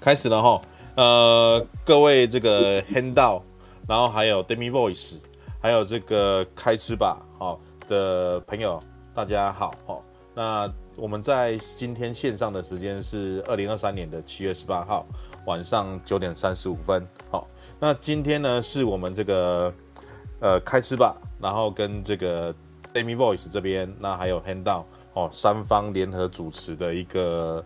开始了哈。呃，各位这个 Handout，然后还有 Demi Voice，还有这个开吃吧好的朋友，大家好哈。那我们在今天线上的时间是二零二三年的七月十八号晚上九点三十五分。好，那今天呢是我们这个呃开吃吧，然后跟这个 Demi Voice 这边，那还有 Handout 哦，三方联合主持的一个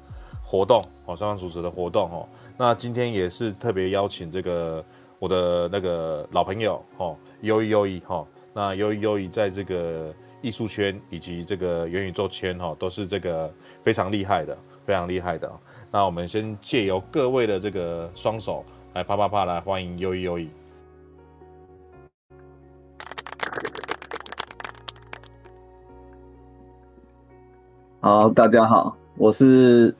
活动哦，双方主持的活动哦。那今天也是特别邀请这个我的那个老朋友哦，优一优一哈。那优一优一在这个艺术圈以及这个元宇宙圈哈，都是这个非常厉害的，非常厉害的。那我们先借由各位的这个双手来啪啪啪来欢迎优一优一。好，大家好，我是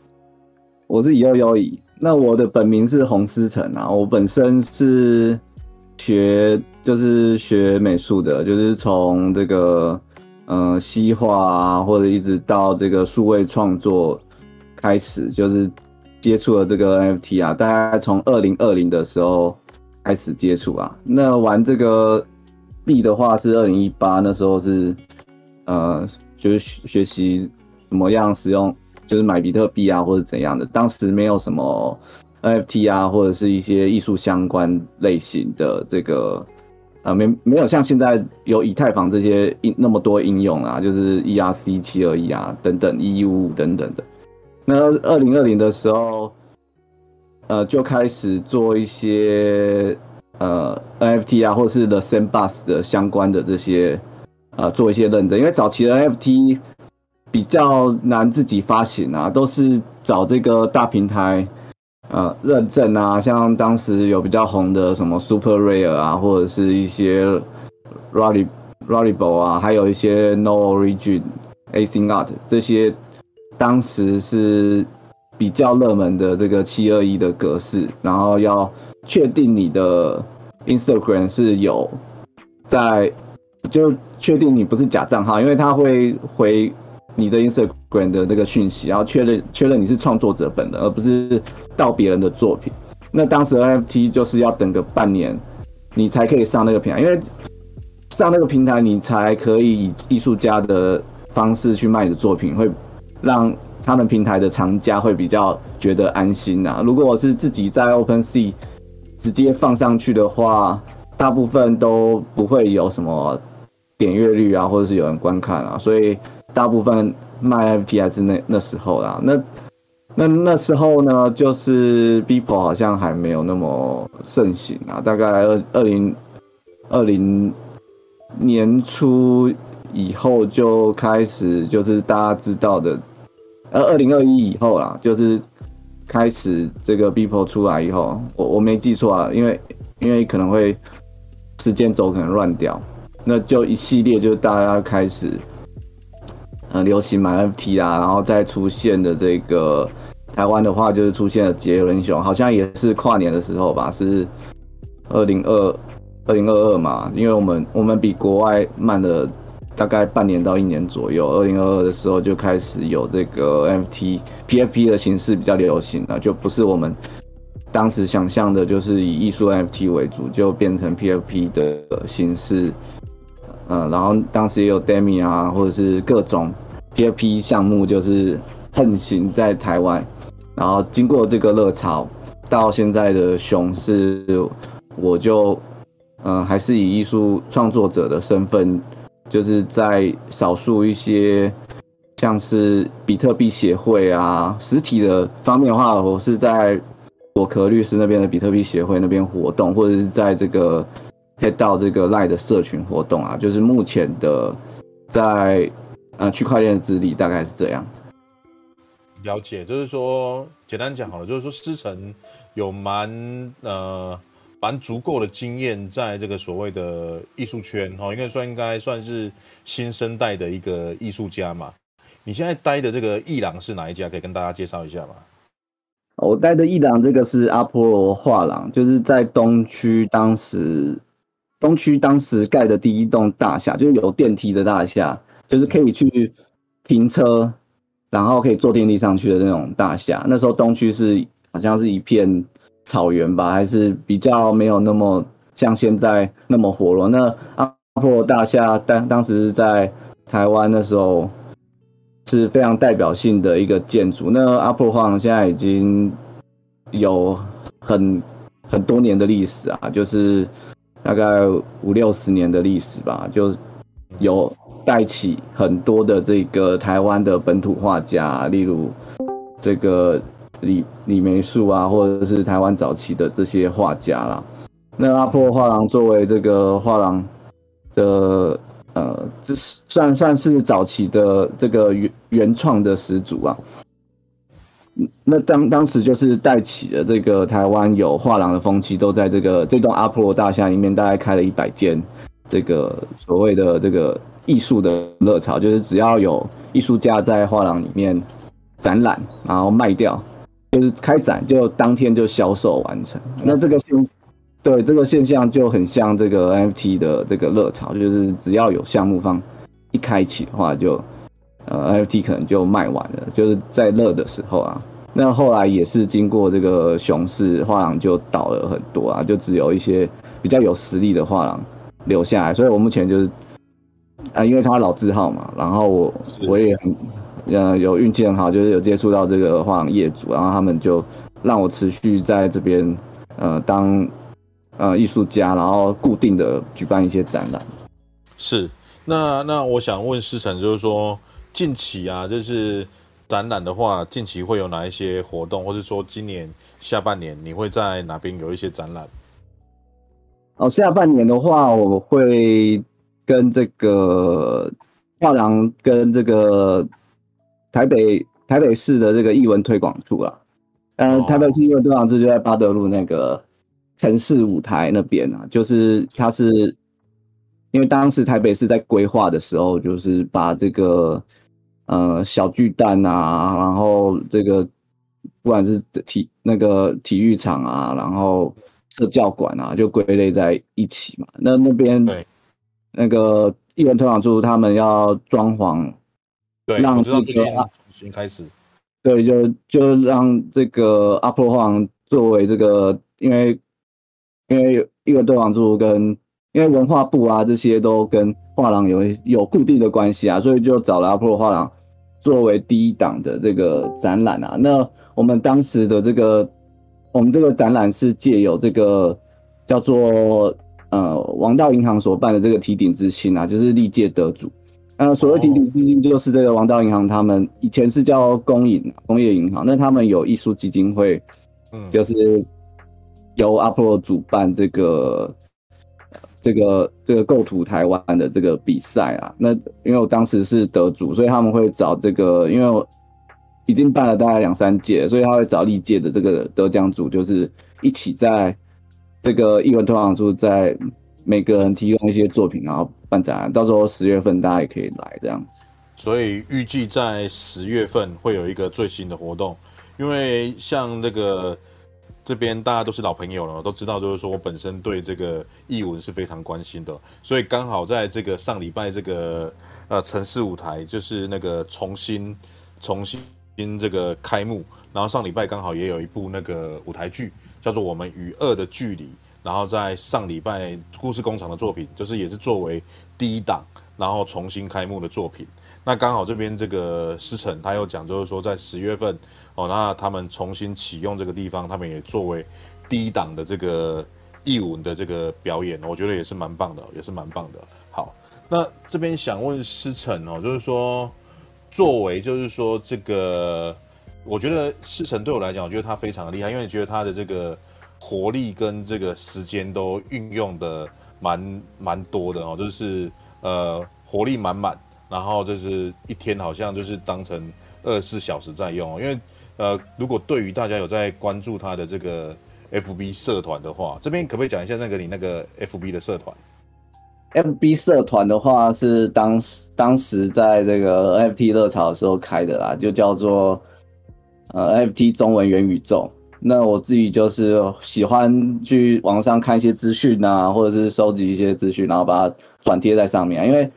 我是优一优一。那我的本名是洪思成啊，我本身是学就是学美术的，就是从这个呃西画啊，或者一直到这个数位创作开始，就是接触了这个 NFT 啊，大概从二零二零的时候开始接触啊。那玩这个币的话是二零一八，那时候是呃就是学习怎么样使用。就是买比特币啊，或者怎样的，当时没有什么 NFT 啊，或者是一些艺术相关类型的这个，呃，没没有像现在有以太坊这些应那么多应用啊，就是 ERC 七二一啊等等一一五五等等的。那二零二零的时候，呃，就开始做一些呃 NFT 啊，或者是 The Sandbox 的相关的这些，呃，做一些认证，因为早期的 NFT。比较难自己发行啊，都是找这个大平台，呃，认证啊，像当时有比较红的什么 Super Rare 啊，或者是一些 Rare Rarible 啊，还有一些 No Origin Async Art 这些，当时是比较热门的这个七二一的格式，然后要确定你的 Instagram 是有在，就确定你不是假账号，因为他会回。你的 Instagram 的那个讯息，然后确认确认你是创作者本人，而不是盗别人的作品。那当时 NFT 就是要等个半年，你才可以上那个平台，因为上那个平台你才可以以艺术家的方式去卖你的作品，会让他们平台的藏家会比较觉得安心呐。如果我是自己在 OpenSea 直接放上去的话，大部分都不会有什么点阅率啊，或者是有人观看啊，所以。大部分卖 FT 还是那那时候啦，那那那时候呢，就是 Beeple 好像还没有那么盛行啊，大概二二零二零年初以后就开始，就是大家知道的，呃，二零二一以后啦，就是开始这个 Beeple 出来以后，我我没记错啊，因为因为可能会时间轴可能乱掉，那就一系列就是大家开始。呃，流行买 NFT 啊，然后再出现的这个台湾的话，就是出现了杰伦熊，好像也是跨年的时候吧，是二零二二零二二嘛，因为我们我们比国外慢了大概半年到一年左右，二零二二的时候就开始有这个 NFT PFP 的形式比较流行了，就不是我们当时想象的，就是以艺术 NFT 为主，就变成 PFP 的形式。嗯，然后当时也有 Demi 啊，或者是各种。PFP 项目就是横行在台湾，然后经过这个热潮，到现在的熊市，我就嗯还是以艺术创作者的身份，就是在少数一些像是比特币协会啊实体的方面的话，我是在果壳律师那边的比特币协会那边活动，或者是在这个 head 到这个赖的社群活动啊，就是目前的在。呃，区块链的资历大概是这样子。了解，就是说，简单讲好了，就是说，思成有蛮呃蛮足够的经验，在这个所谓的艺术圈哈，应该算应该算是新生代的一个艺术家嘛。你现在待的这个艺廊是哪一家？可以跟大家介绍一下吗？我待的艺廊这个是阿波罗画廊，就是在东区，当时东区当时盖的第一栋大厦，就是有电梯的大厦。就是可以去停车，然后可以坐电梯上去的那种大厦。那时候东区是好像是一片草原吧，还是比较没有那么像现在那么活络。那阿波大厦当当时在台湾的时候是非常代表性的一个建筑。那阿波罗画廊现在已经有很很多年的历史啊，就是大概五六十年的历史吧，就有带起很多的这个台湾的本土画家，例如这个李李梅树啊，或者是台湾早期的这些画家啦。那阿波画廊作为这个画廊的呃，这算算是早期的这个原原创的始祖啊。那当当时就是带起了这个台湾有画廊的风气，都在这个这栋阿波罗大厦里面，大概开了一百间这个所谓的这个艺术的热潮，就是只要有艺术家在画廊里面展览，然后卖掉，就是开展就当天就销售完成。那这个现对这个现象就很像这个 NFT 的这个热潮，就是只要有项目方一开启的话就。呃，NFT 可能就卖完了，就是在热的时候啊。那后来也是经过这个熊市，画廊就倒了很多啊，就只有一些比较有实力的画廊留下来。所以我目前就是啊，因为他老字号嘛，然后我我也很呃有运气很好，就是有接触到这个画廊业主，然后他们就让我持续在这边呃当呃艺术家，然后固定的举办一些展览。是，那那我想问师承，就是说。近期啊，就是展览的话，近期会有哪一些活动，或是说今年下半年你会在哪边有一些展览？哦，下半年的话，我会跟这个画廊跟这个台北台北市的这个艺文推广处啊，嗯、呃，台北市艺文推广处就在八德路那个城市舞台那边啊，就是它是因为当时台北市在规划的时候，就是把这个。呃，小巨蛋啊，然后这个不管是体那个体育场啊，然后社教馆啊，就归类在一起嘛。那那边对那个艺文推广处他们要装潢，对，让这个重新开始，对，就就让这个阿波罗画廊作为这个，因为因为艺文推广处跟因为文化部啊这些都跟。画廊有有固定的关系啊，所以就找了阿波罗画廊作为第一档的这个展览啊。那我们当时的这个，我们这个展览是借由这个叫做呃王道银行所办的这个提鼎之星啊，就是历届得主。呃，所谓提鼎之星就是这个王道银行他们以前是叫工银工业银行，那他们有艺术基金会，嗯，就是由阿波罗主办这个。这个这个构图台湾的这个比赛啊，那因为我当时是得主，所以他们会找这个，因为我已经办了大概两三届，所以他会找历届的这个得奖组，就是一起在这个艺文推广处，在每个人提供一些作品，然后办展览。到时候十月份大家也可以来这样子。所以预计在十月份会有一个最新的活动，因为像那个。这边大家都是老朋友了，都知道，就是说我本身对这个艺文是非常关心的，所以刚好在这个上礼拜这个呃城市舞台就是那个重新重新这个开幕，然后上礼拜刚好也有一部那个舞台剧叫做《我们与恶的距离》，然后在上礼拜故事工厂的作品就是也是作为第一档，然后重新开幕的作品。那刚好这边这个师承他又讲，就是说在十月份哦，那他们重新启用这个地方，他们也作为第一档的这个艺文的这个表演，我觉得也是蛮棒的，也是蛮棒的。好，那这边想问师承哦，就是说作为就是说这个，我觉得师承对我来讲，我觉得他非常的厉害，因为觉得他的这个活力跟这个时间都运用的蛮蛮多的哦，就是呃活力满满。然后就是一天好像就是当成二十四小时在用，因为呃，如果对于大家有在关注他的这个 FB 社团的话，这边可不可以讲一下那个你那个 FB 的社团？FB 社团的话是当时当时在这个 NFT 热潮的时候开的啦，就叫做呃 NFT 中文元宇宙。那我自己就是喜欢去网上看一些资讯啊，或者是收集一些资讯，然后把它转贴在上面，因为。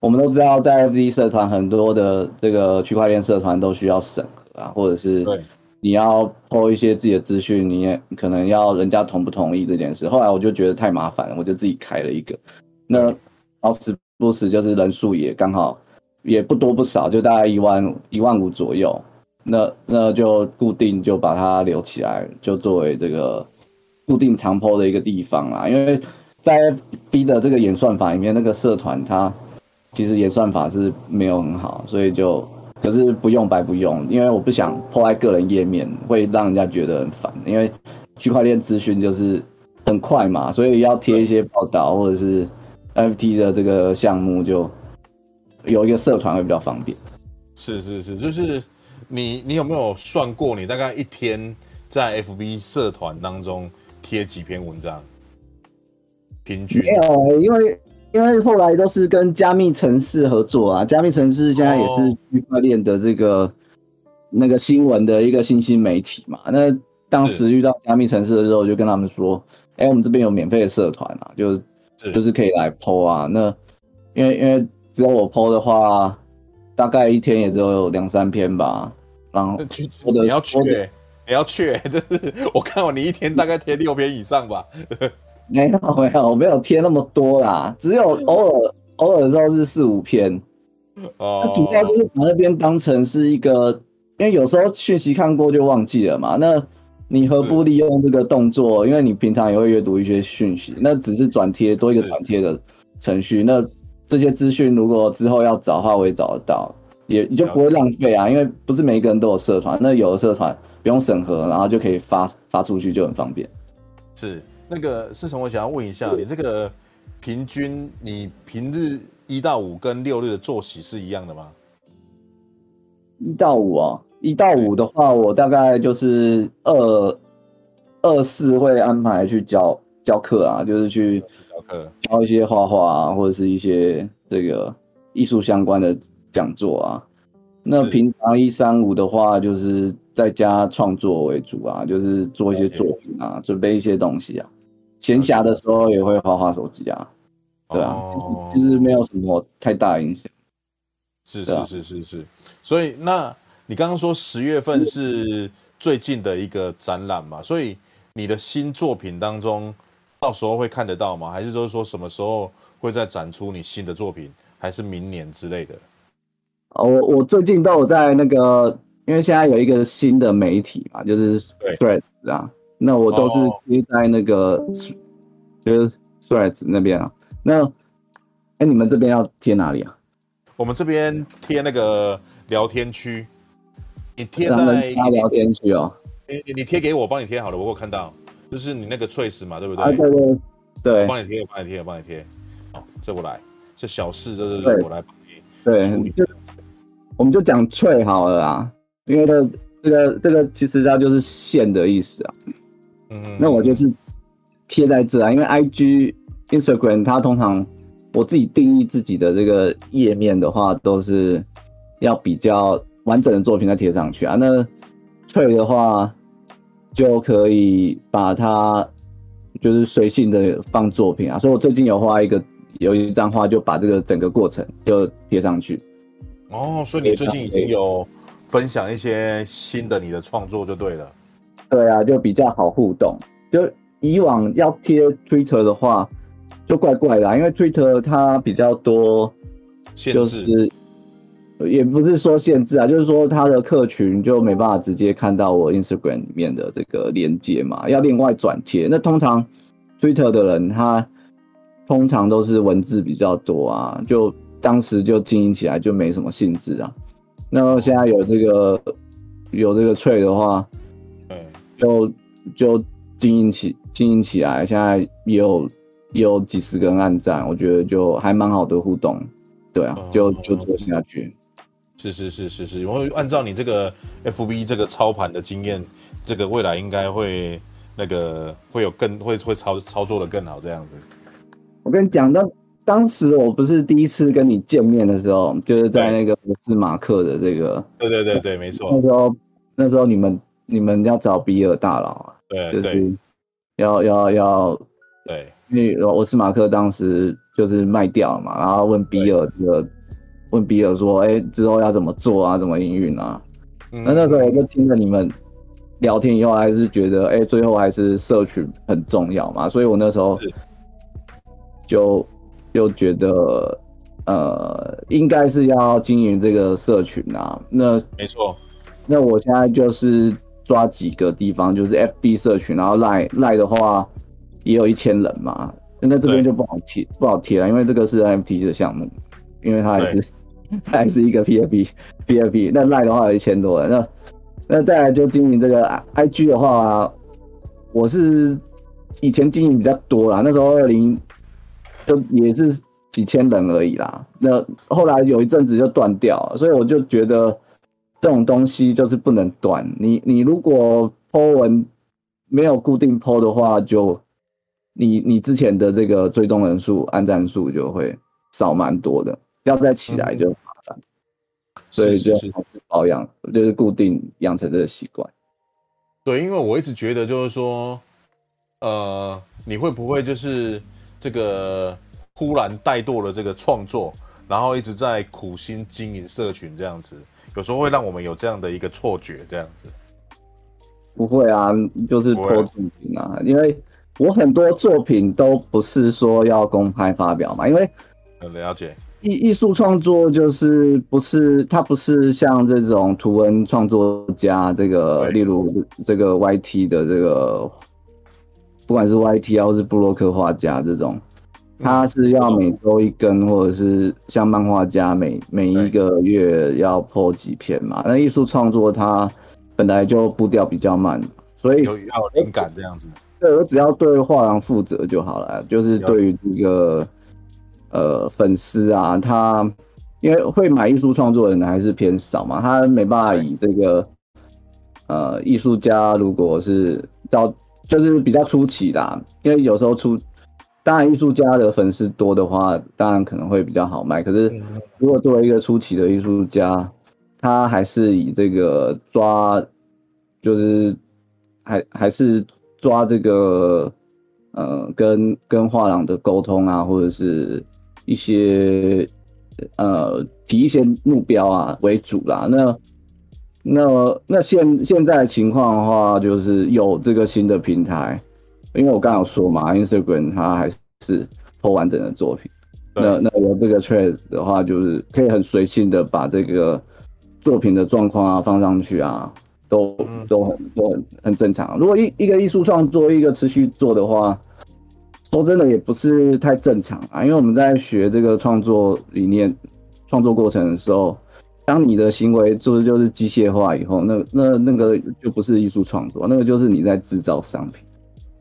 我们都知道，在 FT 社团很多的这个区块链社团都需要审核啊，或者是你要 po 一些自己的资讯，你也可能要人家同不同意这件事。后来我就觉得太麻烦了，我就自己开了一个。那好死不死就是人数也刚好也不多不少，就大概一万一万五左右。那那就固定就把它留起来，就作为这个固定长坡的一个地方啦。因为在 B 的这个演算法里面，那个社团它其实演算法是没有很好，所以就可是不用白不用，因为我不想破坏个人页面，会让人家觉得很烦。因为区块链资讯就是很快嘛，所以要贴一些报道或者是 FT 的这个项目，就有一个社团会比较方便。是是是，就是。你你有没有算过，你大概一天在 FB 社团当中贴几篇文章？平均？没有，因为因为后来都是跟加密城市合作啊，加密城市现在也是区块链的这个、哦、那个新闻的一个新兴媒体嘛。那当时遇到加密城市的时候，就跟他们说：“哎、欸，我们这边有免费的社团啊，就是就是可以来 PO 啊。”那因为因为只有我 PO 的话。大概一天也只有两三篇吧，然后我的你要去，你要去，就是我看过你一天大概贴六篇以上吧。没有没有，我没有贴那么多啦，只有偶尔偶尔的时候是四五篇。哦，那主要就是把那边当成是一个，因为有时候讯息看过就忘记了嘛。那你何不利用这个动作？因为你平常也会阅读一些讯息，那只是转贴多一个转贴的程序，那。这些资讯如果之后要找的话，我也找得到，也你就不会浪费啊。因为不是每一个人都有社团，那有的社团不用审核，然后就可以发发出去，就很方便。是那个思成，我想要问一下，你这个平均你平日一到五跟六日的作息是一样的吗？一到五啊，一到五的话，我大概就是二二四会安排去教教课啊，就是去。教一些画画啊，或者是一些这个艺术相关的讲座啊。那平常一三五的话，就是在家创作为主啊，就是做一些作品啊，准备一些东西啊。闲暇的时候也会画画手机啊。对啊，其实没有什么太大影响。是是是是是。所以，那你刚刚说十月份是最近的一个展览嘛？所以你的新作品当中。到时候会看得到吗？还是就是说什么时候会再展出你新的作品？还是明年之类的？哦，我我最近都有在那个，因为现在有一个新的媒体嘛，就是 Threads 啊，那我都是贴在那个、哦、就是 Threads 那边啊。那哎，你们这边要贴哪里啊？我们这边贴那个聊天区，你贴在聊天区哦。你你贴给我，帮你贴好了，我有看到。就是你那个 Trace 嘛，对不对？啊、对对对，我帮你贴，我帮你贴，我帮你贴。好，这我来，这小事就是我来帮你对，就我们就讲 Trace 好了啦，因为这这个这个其实它就是线的意思啊。嗯，那我就是贴在这啊，因为 IG、Instagram 它通常我自己定义自己的这个页面的话，都是要比较完整的作品再贴上去啊。那 Trace 的话。就可以把它就是随性的放作品啊，所以我最近有画一个有一张画，就把这个整个过程就贴上去。哦，所以你最近已经有分享一些新的你的创作就对了。对啊，就比较好互动。就以往要贴 Twitter 的话，就怪怪的啊，因为 Twitter 它比较多，就是。也不是说限制啊，就是说他的客群就没办法直接看到我 Instagram 里面的这个连接嘛，要另外转贴。那通常 Twitter 的人他通常都是文字比较多啊，就当时就经营起来就没什么兴致啊。那现在有这个有这个 Threads 的话，就就经营起经营起来，现在也有也有几十个人按赞，我觉得就还蛮好的互动。对啊，就就做下去。是是是是是，然后按照你这个 FB 这个操盘的经验，这个未来应该会那个会有更会会操操作的更好这样子。我跟你讲，当当时我不是第一次跟你见面的时候，就是在那个我是马克的这个，对对对对，没错。那时候那时候你们你们要找比尔大佬啊，对，就是要要要，对，因为我是马克当时就是卖掉了嘛，然后问比尔这个。问比尔说：“哎、欸，之后要怎么做啊？怎么营运啊？”那、嗯、那时候我就听着你们聊天以后，还是觉得，哎、欸，最后还是社群很重要嘛，所以我那时候就就觉得，呃，应该是要经营这个社群啊。那没错，那我现在就是抓几个地方，就是 FB 社群，然后 Line Line 的话也有一千人嘛，那这边就不好贴不好贴了，因为这个是 NFT 的项目，因为它还是 它还是一个 PFP PFP，那 Line 的话有一千多人，那。那再来就经营这个 I G 的话，我是以前经营比较多啦，那时候二零就也是几千人而已啦。那后来有一阵子就断掉了，所以我就觉得这种东西就是不能断。你你如果 po 文没有固定 po 的话，就你你之前的这个追踪人数、按赞数就会少蛮多的，要再起来就麻烦。所以就保养，就是固定养成这个习惯。对，因为我一直觉得就是说，呃，你会不会就是这个忽然怠惰了这个创作，然后一直在苦心经营社群这样子，有时候会让我们有这样的一个错觉，这样子。不会啊，就是 po 作品啊，因为我很多作品都不是说要公开发表嘛，因为很了解。艺艺术创作就是不是，它不是像这种图文创作家，这个例如这个 YT 的这个，不管是 YT 或是布洛克画家这种，他是要每周一更，或者是像漫画家每每一个月要 po 几篇嘛。那艺术创作它本来就步调比较慢，所以有要灵感这样子。对，我只要对画廊负责就好了，就是对于这个。呃，粉丝啊，他因为会买艺术创作的人还是偏少嘛，他没办法以这个呃艺术家，如果是到就是比较初期啦，因为有时候出，当然艺术家的粉丝多的话，当然可能会比较好卖。可是如果作为一个初期的艺术家，他还是以这个抓，就是还还是抓这个呃跟跟画廊的沟通啊，或者是。一些呃提一些目标啊为主啦，那那那现现在情况的话，就是有这个新的平台，因为我刚刚有说嘛，Instagram 它还是 po 完整的作品，那那有这个 Thread 的话，就是可以很随性的把这个作品的状况啊放上去啊，都都很都很很正常。如果一一个艺术创作一个持续做的话。说真的也不是太正常啊，因为我们在学这个创作理念、创作过程的时候，当你的行为做就是机械化以后，那那那个就不是艺术创作，那个就是你在制造商品。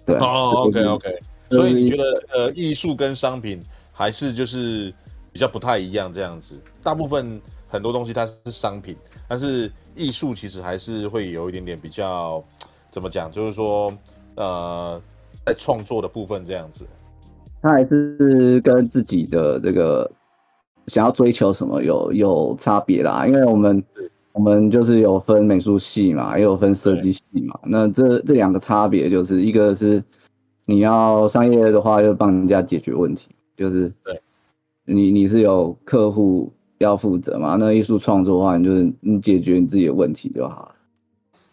对哦，OK OK，所以你觉得呃，艺术跟商品还是就是比较不太一样这样子？大部分很多东西它是商品，但是艺术其实还是会有一点点比较怎么讲？就是说呃。在创作的部分这样子，他还是跟自己的这个想要追求什么有有差别啦。因为我们我们就是有分美术系嘛，也有分设计系嘛。那这这两个差别就是一个是你要商业的话，就帮人家解决问题，就是对，你你是有客户要负责嘛。那艺术创作的话，你就是你解决你自己的问题就好了。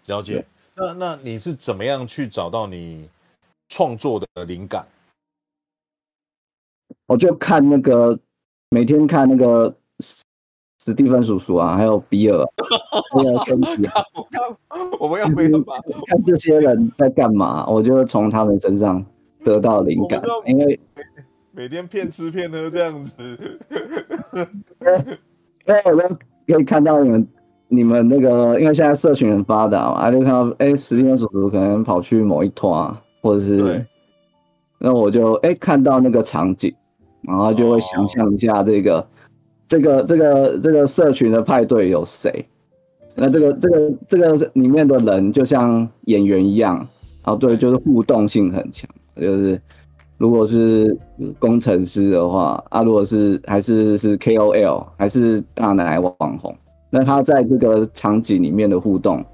了解。那那你是怎么样去找到你？创作的灵感，我就看那个每天看那个史蒂芬叔叔啊，还有比尔，还有芬奇啊，我们要没办法看这些人在干嘛，我就从他们身上得到灵感，因为每天骗吃骗喝这样子，因 为我们可以看到你们你们那个，因为现在社群很发达嘛，就看到哎，史蒂芬叔叔可能跑去某一团。或者是，那我就哎、欸、看到那个场景，然后就会想象一下这个、哦、这个这个这个社群的派对有谁？那这个这个这个里面的人就像演员一样，啊对，就是互动性很强。就是如果是工程师的话，啊如果是还是是 KOL 还是大奶网红，那他在这个场景里面的互动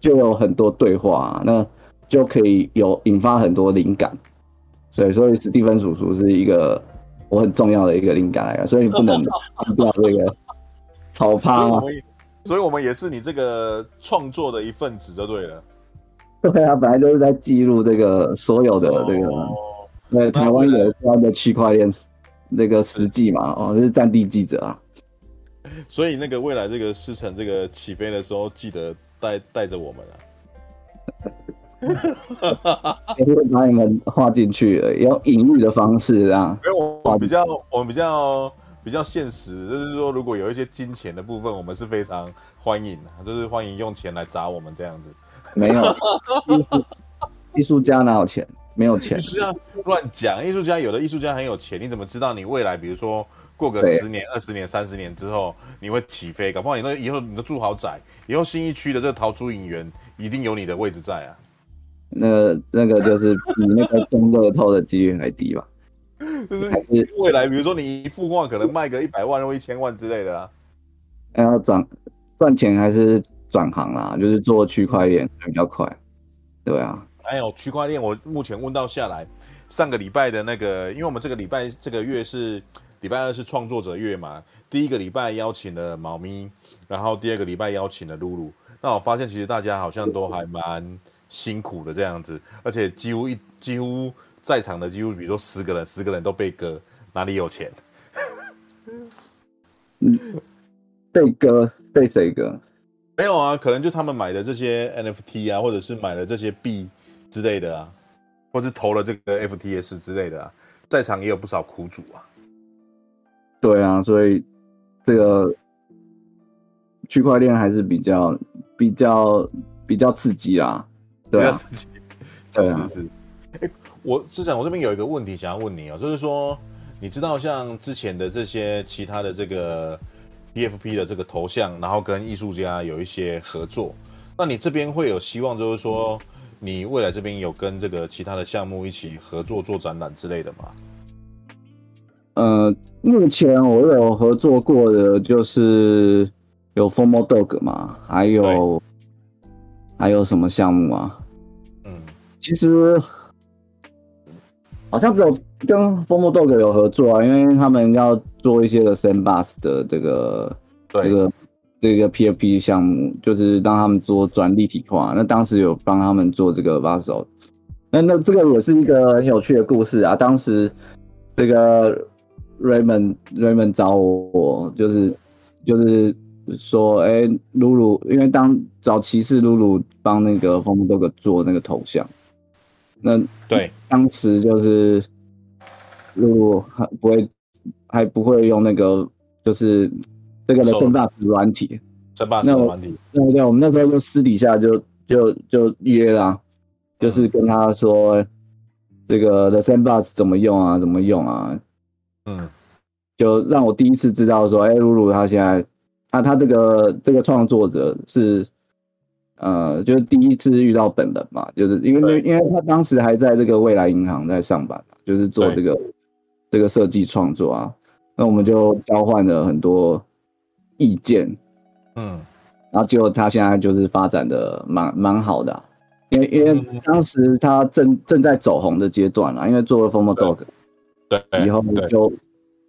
就有很多对话。那就可以有引发很多灵感，所以所以史蒂芬叔叔是一个我很重要的一个灵感来源，所以你不能 忘掉这个跑趴嘛。所以我们也是你这个创作的一份子就对了。对啊，本来就是在记录这个所有的这个，哦、对台湾有关的区块链那个实际嘛，哦，这是战地记者啊。所以那个未来这个事成这个起飞的时候，记得带带着我们啊。也会把你们画进去，用隐喻的方式啊。因为我们比较我们比较比较现实，就是说如果有一些金钱的部分，我们是非常欢迎的，就是欢迎用钱来砸我们这样子。没有，艺术家哪有钱？没有钱。艺术家乱讲，艺术家有的艺术家很有钱，你怎么知道你未来比如说过个十年、二十年、三十年之后你会起飞？搞不好你那以后你都住豪宅，以后新一区的这个逃出影园一定有你的位置在啊。那那个就是比那个中乐透的几率还低吧？就是未来，比如说你一幅画可能卖个一百万或一千万之类的啊。要赚赚钱还是转行啦？就是做区块链比较快。对啊。还有区块链，我目前问到下来，上个礼拜的那个，因为我们这个礼拜这个月是礼拜二是创作者月嘛，第一个礼拜邀请了猫咪，然后第二个礼拜邀请了露露。那我发现其实大家好像都还蛮。辛苦的这样子，而且几乎一几乎在场的几乎，比如说十个人，十个人都被割，哪里有钱？嗯，被割被谁割？没有啊，可能就他们买的这些 NFT 啊，或者是买了这些币之类的啊，或是投了这个 FTS 之类的啊，在场也有不少苦主啊。对啊，所以这个区块链还是比较比较比较刺激啦。对啊，对啊，是是。哎、欸，我是想，我这边有一个问题想要问你哦，就是说，你知道像之前的这些其他的这个 B F P 的这个头像，然后跟艺术家有一些合作，那你这边会有希望，就是说，你未来这边有跟这个其他的项目一起合作做展览之类的吗？呃，目前我有合作过的就是有 Formal Dog 嘛，还有。还有什么项目啊？嗯，其实好像只有跟 Formal Dog 有合作啊，因为他们要做一些的 Sandbox 的这个这个这个 PFP 项目，就是让他们做转立体化。那当时有帮他们做这个 Vaso，那那这个也是一个很有趣的故事啊。当时这个 Raymond Raymond 找我，就是就是。说，哎、欸，露露，因为当早期是露露帮那个 Formal Dog 做那个头像，那对，当时就是露露还不会，还不会用那个，就是这个的圣大软体，圣大软体，对对，我们那时候就私底下就就就约了，就是跟他说，这个 The Sandbox 怎么用啊，怎么用啊，嗯，就让我第一次知道说，哎、欸，露露他现在。那、啊、他这个这个创作者是，呃，就是第一次遇到本人嘛，就是因为因为他当时还在这个未来银行在上班，就是做这个这个设计创作啊。那我们就交换了很多意见，嗯，然后结果他现在就是发展的蛮蛮好的、啊，因为因为当时他正正在走红的阶段啊，因为做了 Formal Dog，对，以后就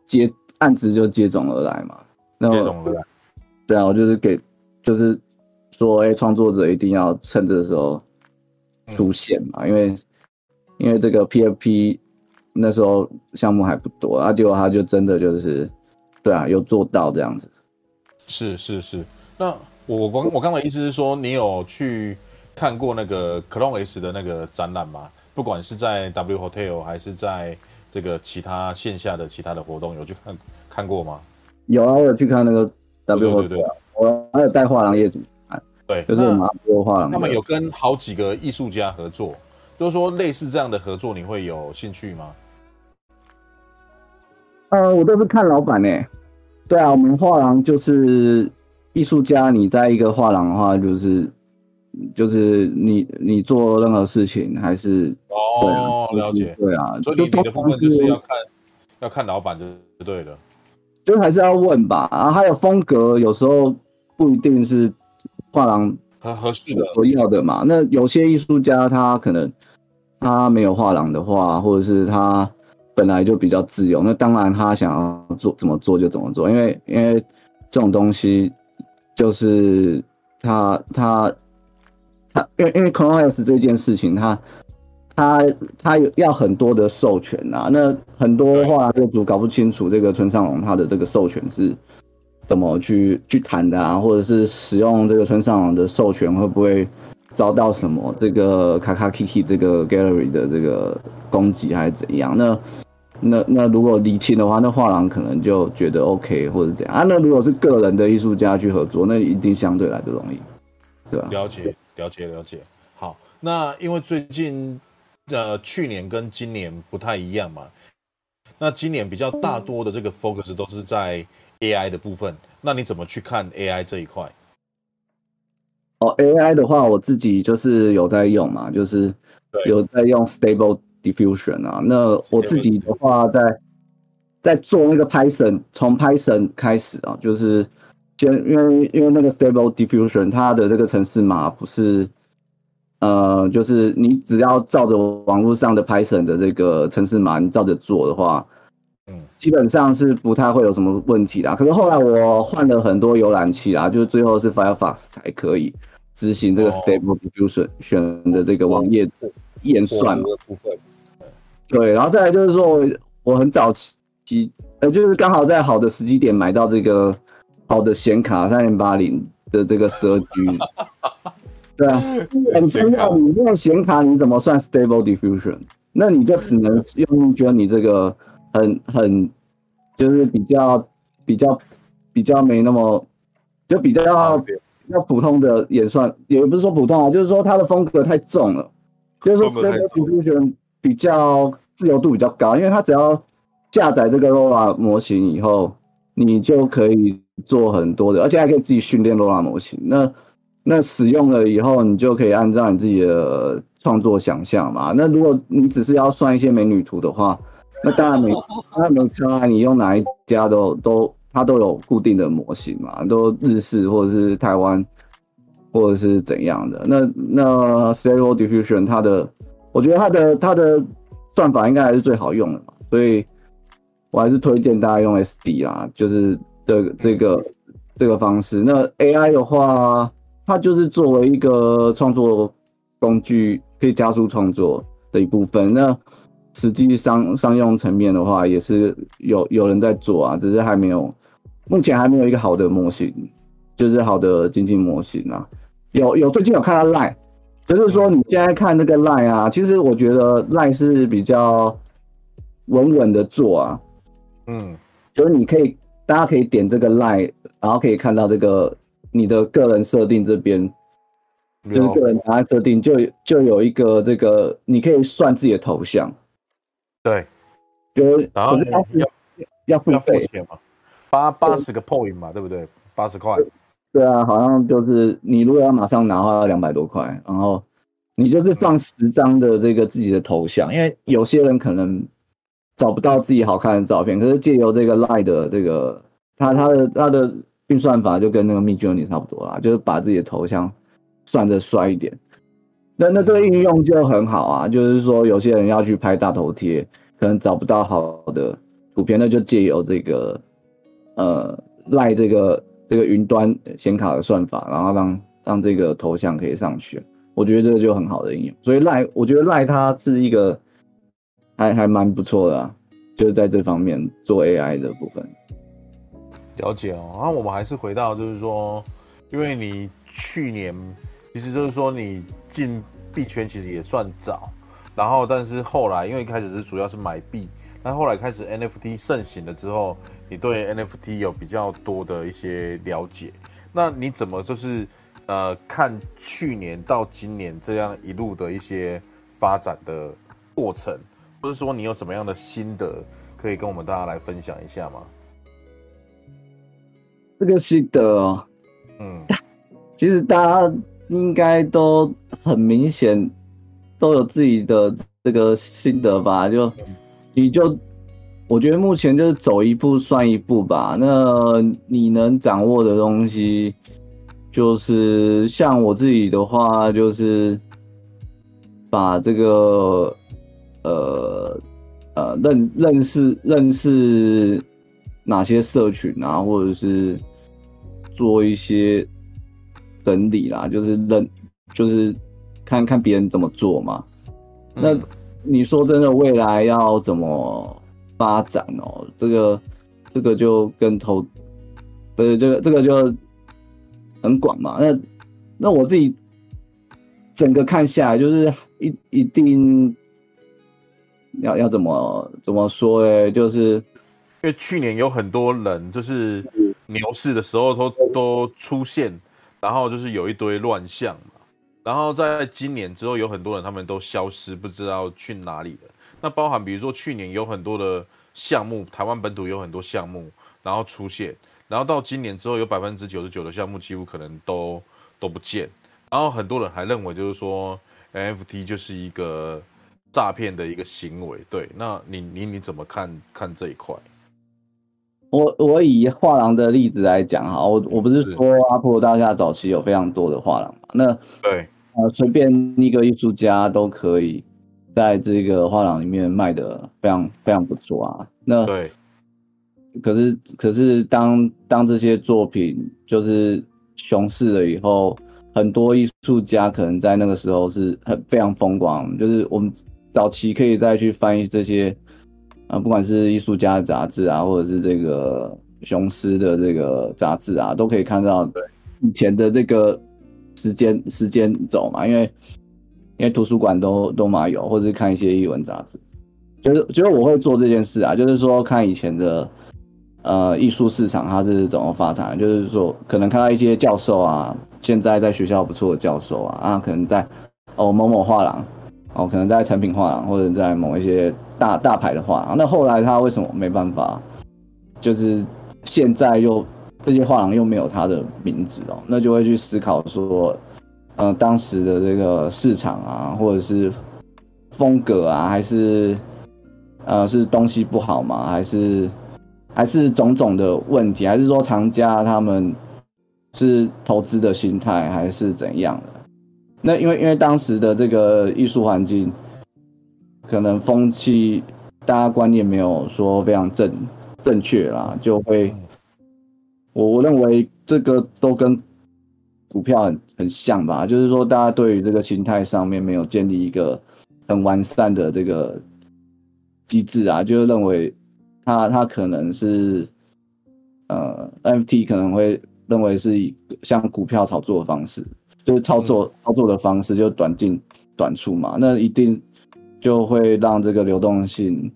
接案子就接踵而来嘛，那接踵而来。对啊，我就是给，就是说，哎、欸，创作者一定要趁这个时候出现嘛，嗯、因为因为这个 PFP 那时候项目还不多，啊，结果他就真的就是，对啊，有做到这样子。是是是，那我刚我刚才意思是说，你有去看过那个 Clone S 的那个展览吗？不管是在 W Hotel 还是在这个其他线下的其他的活动，有去看看过吗？有啊，我有去看那个。对对对，我还有带画廊业主，对，就是我们做画廊。他们有跟好几个艺术家合作，就是说类似这样的合作，你会有兴趣吗？呃，我都是看老板呢。对啊，我们画廊就是艺术家，你在一个画廊的话，就是就是你你做任何事情还是哦，了解，对啊，所以你的部分就是要看要看老板就对了。就还是要问吧，然后还有风格，有时候不一定是画廊很合适的、所要的嘛。那有些艺术家他可能他没有画廊的话，或者是他本来就比较自由，那当然他想要做怎么做就怎么做，因为因为这种东西就是他他他因为因为 CloneOS 这件事情，它它它有要很多的授权啊，那很多话业主搞不清楚这个村上隆他的这个授权是怎么去去谈的啊，或者是使用这个村上隆的授权会不会遭到什么这个卡卡 Kiki 这个 Gallery 的这个攻击还是怎样？那那那如果厘清的话，那画廊可能就觉得 OK 或者怎样啊？那如果是个人的艺术家去合作，那一定相对来的容易，对吧？了解，了解，了解。好，那因为最近呃去年跟今年不太一样嘛，那今年比较大多的这个 focus 都是在 AI 的部分，那你怎么去看 AI 这一块？哦，AI 的话，我自己就是有在用嘛，就是有在用 Stable。Diffusion 啊，那我自己的话在，在在做那个 Python，从 Python 开始啊，就是先因为因为那个 Stable Diffusion 它的这个程式码不是，呃，就是你只要照着网络上的 Python 的这个程式码，你照着做的话，嗯，基本上是不太会有什么问题啦。可是后来我换了很多浏览器啦，就是最后是 Firefox 才可以执行这个 Stable Diffusion 选的这个网页验算嘛。对，然后再来就是说，我很早期，呃，就是刚好在好的时机点买到这个好的显卡，三零八零的这个十二 G，对啊，很重要。你用显卡，你怎么算 Stable Diffusion？那你就只能用觉得你这个很很就是比较比较比较没那么就比较比较普通的演算，也不是说普通啊，就是说它的风格太重了，就是说 Stable Diffusion。比较自由度比较高，因为它只要下载这个 LoRa 模型以后，你就可以做很多的，而且还可以自己训练 LoRa 模型。那那使用了以后，你就可以按照你自己的创作想象嘛。那如果你只是要算一些美女图的话，那当然没，当然没差。你用哪一家都都它都有固定的模型嘛，都日式或者是台湾或者是怎样的。那那 Stable Diffusion 它的。我觉得它的它的算法应该还是最好用的嘛，所以我还是推荐大家用 SD 啦，就是这个这个这个方式。那 AI 的话，它就是作为一个创作工具，可以加速创作的一部分。那实际商商用层面的话，也是有有人在做啊，只是还没有，目前还没有一个好的模型，就是好的经济模型啊。有有最近有看到 Line。就是说，你现在看那个 Line 啊，其实我觉得 Line 是比较稳稳的做啊，嗯，就是你可以，大家可以点这个 Line，然后可以看到这个你的个人设定这边，就是个人档案设定，就就有一个这个，你可以算自己的头像，对，就是然后要要付要付钱嘛，八八十个 point 嘛，对不对？八十块。对啊，好像就是你如果要马上拿的话，要两百多块。然后你就是放十张的这个自己的头像，因为有些人可能找不到自己好看的照片，可是借由这个 Line 的这个，他他的他的运算法就跟那个 Midjourney 差不多啦，就是把自己的头像算的帅一点。那那这个应用就很好啊，就是说有些人要去拍大头贴，可能找不到好的图片，那就借由这个呃赖这个。这个云端显卡的算法，然后让让这个头像可以上去，我觉得这个就很好的应用。所以赖，我觉得赖它是一个还还蛮不错的啊，就是在这方面做 AI 的部分。了解哦，那我们还是回到就是说，因为你去年其实就是说你进币圈其实也算早，然后但是后来因为一开始是主要是买币，但后来开始 NFT 盛行了之后。你对 NFT 有比较多的一些了解，那你怎么就是呃看去年到今年这样一路的一些发展的过程，或者说你有什么样的心得可以跟我们大家来分享一下吗？这个心得哦，嗯，其实大家应该都很明显都有自己的这个心得吧？就你就。我觉得目前就是走一步算一步吧。那你能掌握的东西，就是像我自己的话，就是把这个呃呃认认识认识哪些社群啊，或者是做一些整理啦，就是认就是看看别人怎么做嘛。嗯、那你说真的，未来要怎么发展哦？这个这个就跟投，不是这个这个就很广嘛。那那我自己整个看下来，就是一一定要要怎么怎么说呢？就是因为去年有很多人就是牛市的时候都都出现，然后就是有一堆乱象嘛。然后在今年之后，有很多人他们都消失，不知道去哪里了。那包含比如说去年有很多的项目，台湾本土有很多项目，然后出现，然后到今年之后，有百分之九十九的项目几乎可能都都不见。然后很多人还认为就是说 NFT 就是一个诈骗的一个行为。对，那你你你怎么看看这一块？我我以画廊的例子来讲哈，我我不是说阿波罗大厦早期有非常多的画廊嘛？那对。呃，随便一个艺术家都可以在这个画廊里面卖的非常非常不错啊。那对，可是可是当当这些作品就是熊市了以后，很多艺术家可能在那个时候是很非常风光。就是我们早期可以再去翻译这些啊、不管是艺术家杂志啊，或者是这个雄狮的这个杂志啊，都可以看到以前的这个。时间时间走嘛，因为因为图书馆都都嘛有，或者是看一些艺文杂志，就是就是我会做这件事啊，就是说看以前的呃艺术市场它是怎么发展，就是说可能看到一些教授啊，现在在学校不错的教授啊，啊可能在哦某某画廊，哦可能在成品画廊或者在某一些大大牌的画廊，那后来他为什么没办法，就是现在又。这些画廊又没有他的名字哦，那就会去思考说，呃，当时的这个市场啊，或者是风格啊，还是呃是东西不好吗？还是还是种种的问题？还是说藏家他们是投资的心态，还是怎样的？那因为因为当时的这个艺术环境，可能风气大家观念没有说非常正正确啦，就会。我我认为这个都跟股票很很像吧，就是说大家对于这个心态上面没有建立一个很完善的这个机制啊，就是认为他他可能是呃 NFT 可能会认为是像股票炒作的方式，就是操作操作的方式就短进短出嘛，那一定就会让这个流动性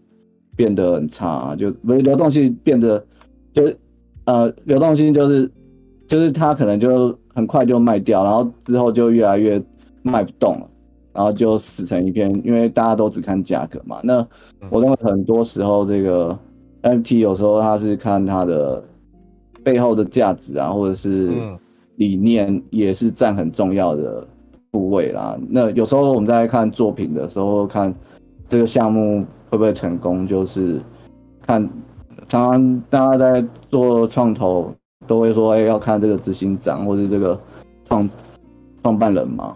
变得很差，就不是流动性变得就是。呃，流动性就是，就是它可能就很快就卖掉，然后之后就越来越卖不动了，然后就死成一片，因为大家都只看价格嘛。那我认为很多时候这个 NFT 有时候它是看它的背后的价值啊，或者是理念也是占很重要的部位啦。那有时候我们在看作品的时候，看这个项目会不会成功，就是看。常常大家在做创投，都会说：“哎，要看这个执行长或是这个创创办人嘛，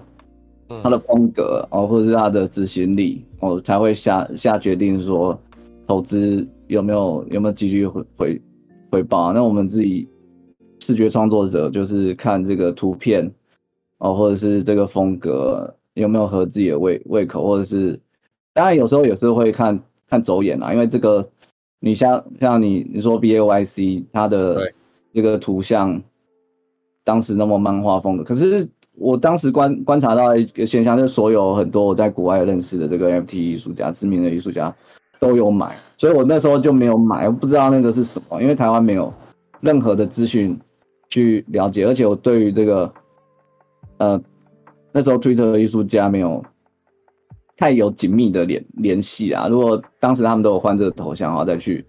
他的风格哦，或者是他的执行力哦，才会下下决定说投资有没有有没有继续回回回报。那我们自己视觉创作者就是看这个图片哦，或者是这个风格有没有合自己的胃胃口，或者是当然有时候也是会看看走眼啦，因为这个。你像像你你说 B A Y C 它的这个图像，当时那么漫画风格，可是我当时观观察到一个现象，就是所有很多我在国外认识的这个 F T 艺术家，知名的艺术家都有买，所以我那时候就没有买，我不知道那个是什么，因为台湾没有任何的资讯去了解，而且我对于这个呃那时候 Twitter 艺术家没有。太有紧密的联联系啊！如果当时他们都有换这个头像的话，再去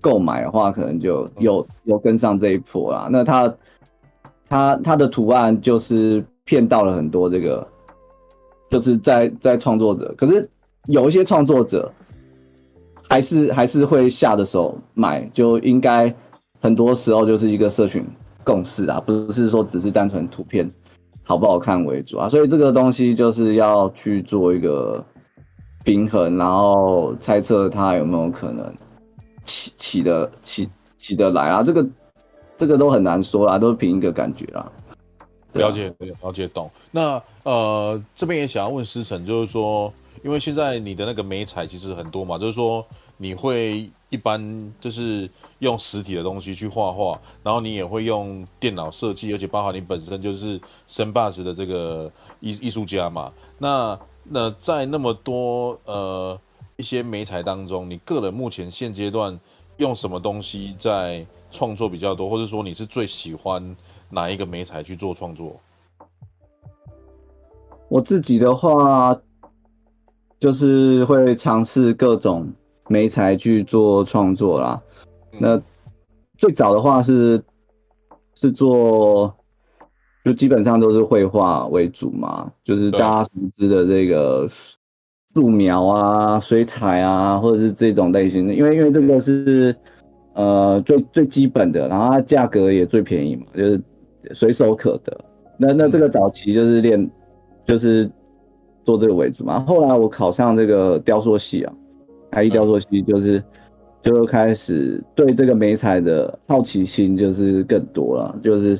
购买的话，可能就有有跟上这一波啦。那他他他的图案就是骗到了很多这个，就是在在创作者。可是有一些创作者还是还是会下的手买，就应该很多时候就是一个社群共识啊，不是说只是单纯图片。好不好看为主啊，所以这个东西就是要去做一个平衡，然后猜测它有没有可能起起的起起得来啊，这个这个都很难说啦，都是凭一个感觉啦。了解，了解，懂。那呃，这边也想要问师承，就是说，因为现在你的那个美彩其实很多嘛，就是说你会一般就是用实体的东西去画画，然后你也会用电脑设计，而且包含你本身就是森巴斯的这个艺艺术家嘛。那那在那么多呃一些媒材当中，你个人目前现阶段用什么东西在创作比较多，或者说你是最喜欢？哪一个媒材去做创作？我自己的话，就是会尝试各种媒材去做创作啦。嗯、那最早的话是是做，就基本上都是绘画为主嘛，就是大家熟知的这个素描啊、水彩啊，或者是这种类型的。因为因为这个是呃最最基本的，然后它价格也最便宜嘛，就是。随手可得，那那这个早期就是练，就是做这个为主嘛。后来我考上这个雕塑系啊，台艺雕塑系，就是就开始对这个美彩的好奇心就是更多了，就是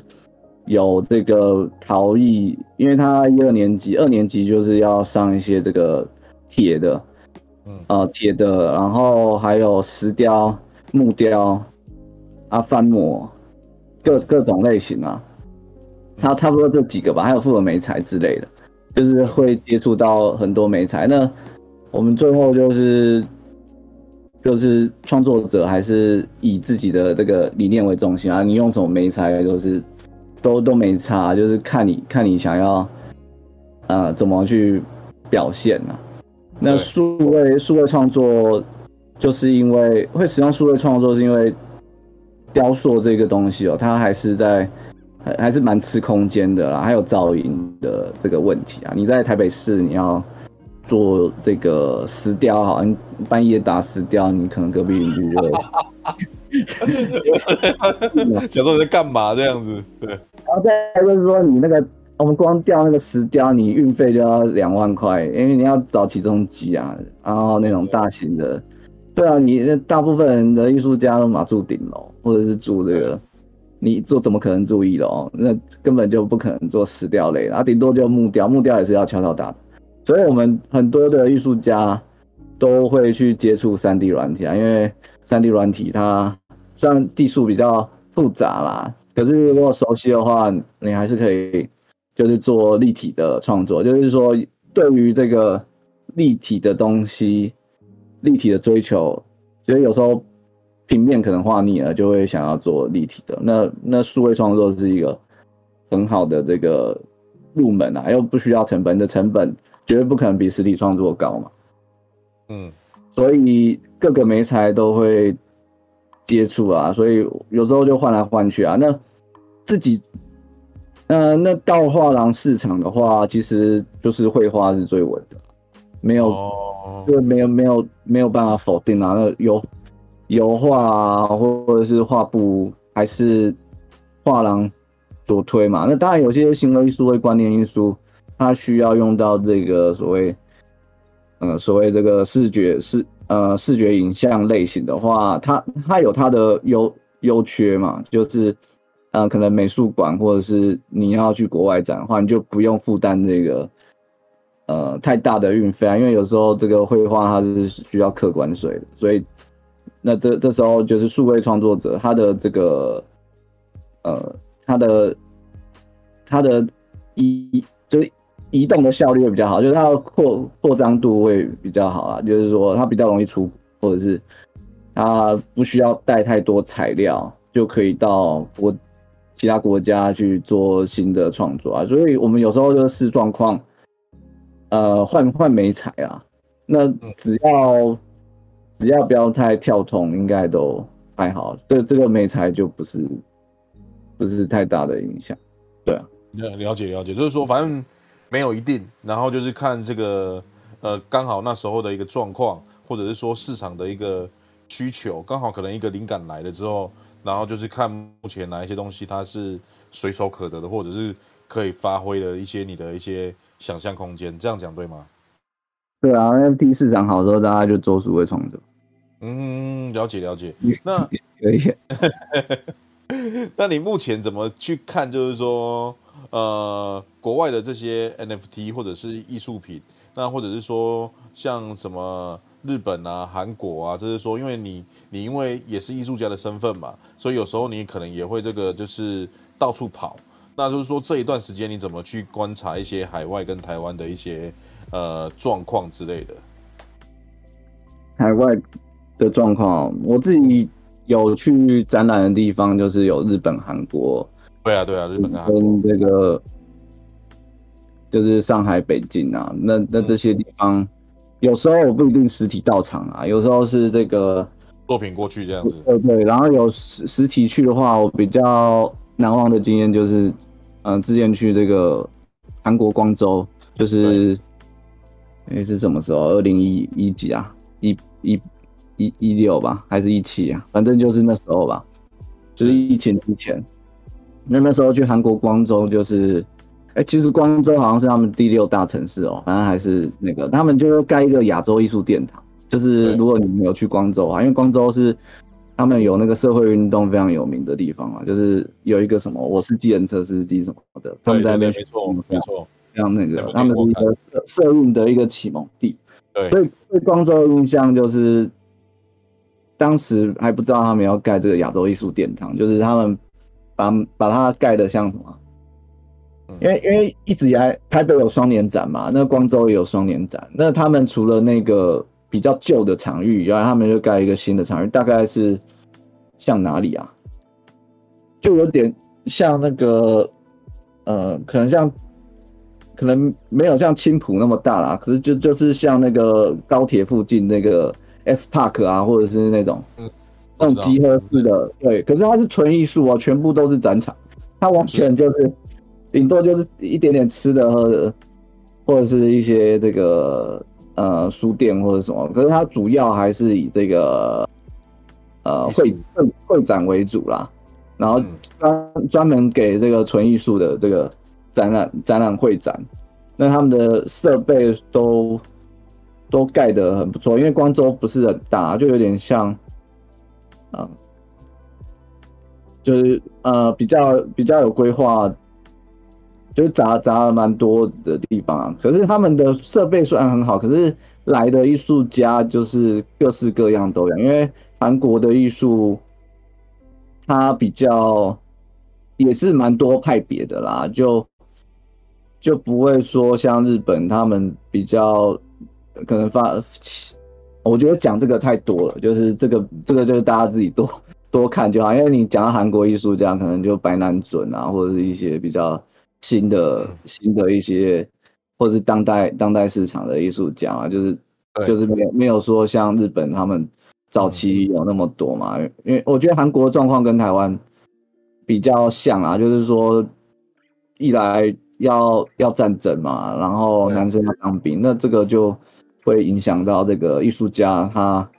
有这个陶艺，因为他一二年级、二年级就是要上一些这个铁的，嗯啊铁的，然后还有石雕、木雕啊翻模，各各种类型啊。差差不多这几个吧，还有复合美材之类的，就是会接触到很多美材。那我们最后就是就是创作者还是以自己的这个理念为中心啊，你用什么媒材就是都都没差，就是看你看你想要呃怎么去表现啊。那数位数位创作就是因为会使用数位创作，是因为雕塑这个东西哦，它还是在。还是蛮吃空间的啦，还有噪音的这个问题啊。你在台北市，你要做这个石雕，好像半夜打石雕，你可能隔壁邻居就 想说你在干嘛这样子。对，然后再就是说，你那个我们光吊那个石雕，你运费就要两万块，因为你要找起重机啊，然后那种大型的，对啊，你那大部分人的艺术家都嘛住顶楼，或者是住这个。你做怎么可能注意了哦？那根本就不可能做石雕类了，啊，顶多就木雕，木雕也是要敲敲打的。所以我们很多的艺术家都会去接触 3D 软体啊，因为 3D 软体它虽然技术比较复杂啦，可是如果熟悉的话，你还是可以就是做立体的创作。就是说，对于这个立体的东西，立体的追求，所以有时候。平面可能画腻了，就会想要做立体的。那那数位创作是一个很好的这个入门啊，又不需要成本的成本绝对不可能比实体创作高嘛。嗯，所以各个媒材都会接触啊，所以有时候就换来换去啊。那自己，呃，那到画廊市场的话，其实就是绘画是最稳的，没有，就、哦，没有没有没有办法否定啊。那有。油画啊，或者是画布，还是画廊所推嘛？那当然，有些行为艺术或观念艺术，它需要用到这个所谓，呃，所谓这个视觉视呃视觉影像类型的话，它它有它的优优缺嘛，就是呃，可能美术馆或者是你要去国外展的话，你就不用负担这个呃太大的运费啊，因为有时候这个绘画它是需要客关税的，所以。那这这时候就是数位创作者，他的这个，呃，他的他的一就是移动的效率会比较好，就是它的扩扩张度会比较好啊，就是说它比较容易出，或者是它不需要带太多材料就可以到国其他国家去做新的创作啊，所以我们有时候就是视状况，呃，换换媒材啊，那只要。只要不要太跳通，应该都还好。这这个媒材就不是不是太大的影响。对啊，了解了解，就是说反正没有一定，然后就是看这个呃刚好那时候的一个状况，或者是说市场的一个需求，刚好可能一个灵感来了之后，然后就是看目前哪一些东西它是随手可得的，或者是可以发挥的一些你的一些想象空间，这样讲对吗？对啊，NFT 市场好的时候，大家就做数位创作。嗯，了解了解。那 可以。那你目前怎么去看？就是说，呃国外的这些 NFT 或者是艺术品，那或者是说像什么日本啊、韩国啊，就是说因为你你因为也是艺术家的身份嘛，所以有时候你可能也会这个就是到处跑。那就是说这一段时间你怎么去观察一些海外跟台湾的一些呃状况之类的？海外的状况，我自己有去展览的地方，就是有日本、韩国。对啊，对啊，日本跟韩国。跟这个就是上海、北京啊，那那这些地方，嗯、有时候我不一定实体到场啊，有时候是这个作品过去这样子。对对，然后有实实体去的话，我比较难忘的经验就是。嗯，之前去这个韩国光州，就是哎是什么时候？二零一一几啊？一一一一六吧，还是一七啊？反正就是那时候吧，就是疫情之前。那那时候去韩国光州，就是哎、欸，其实光州好像是他们第六大城市哦、喔，反正还是那个，他们就盖一个亚洲艺术殿堂。就是如果你没有去光州啊，因为光州是。他们有那个社会运动非常有名的地方啊，就是有一个什么，我是计程车司机什么的，他们在那边没错没错，像那个他们的一个社运的一个启蒙地。对，所以对光州的印象就是，当时还不知道他们要盖这个亚洲艺术殿堂，就是他们把把它盖的像什么？因为因为一直以来台北有双年展嘛，那光州也有双年展，那他们除了那个。比较旧的场域，然后他们就盖一个新的场域，大概是像哪里啊？就有点像那个，呃，可能像，可能没有像青浦那么大啦，可是就就是像那个高铁附近那个 S Park 啊，或者是那种，嗯，那种集合式的，对。可是它是纯艺术哦，全部都是展场，它完全就是顶多就是一点点吃的喝的，或者是一些这个。呃，书店或者什么，可是它主要还是以这个呃会会会展为主啦，然后专专门给这个纯艺术的这个展览展览会展，那他们的设备都都盖得很不错，因为光州不是很大，就有点像，啊，就是呃比较比较有规划。就是砸砸了蛮多的地方啊，可是他们的设备虽然很好，可是来的艺术家就是各式各样都有。因为韩国的艺术，它比较也是蛮多派别的啦，就就不会说像日本他们比较可能发，我觉得讲这个太多了，就是这个这个就是大家自己多 多看就好，因为你讲到韩国艺术家，可能就白南准啊，或者是一些比较。新的新的一些，或者是当代当代市场的艺术家啊，就是就是没有没有说像日本他们早期有那么多嘛，因为我觉得韩国状况跟台湾比较像啊，就是说一来要要战争嘛，然后男生要当兵，那这个就会影响到这个艺术家他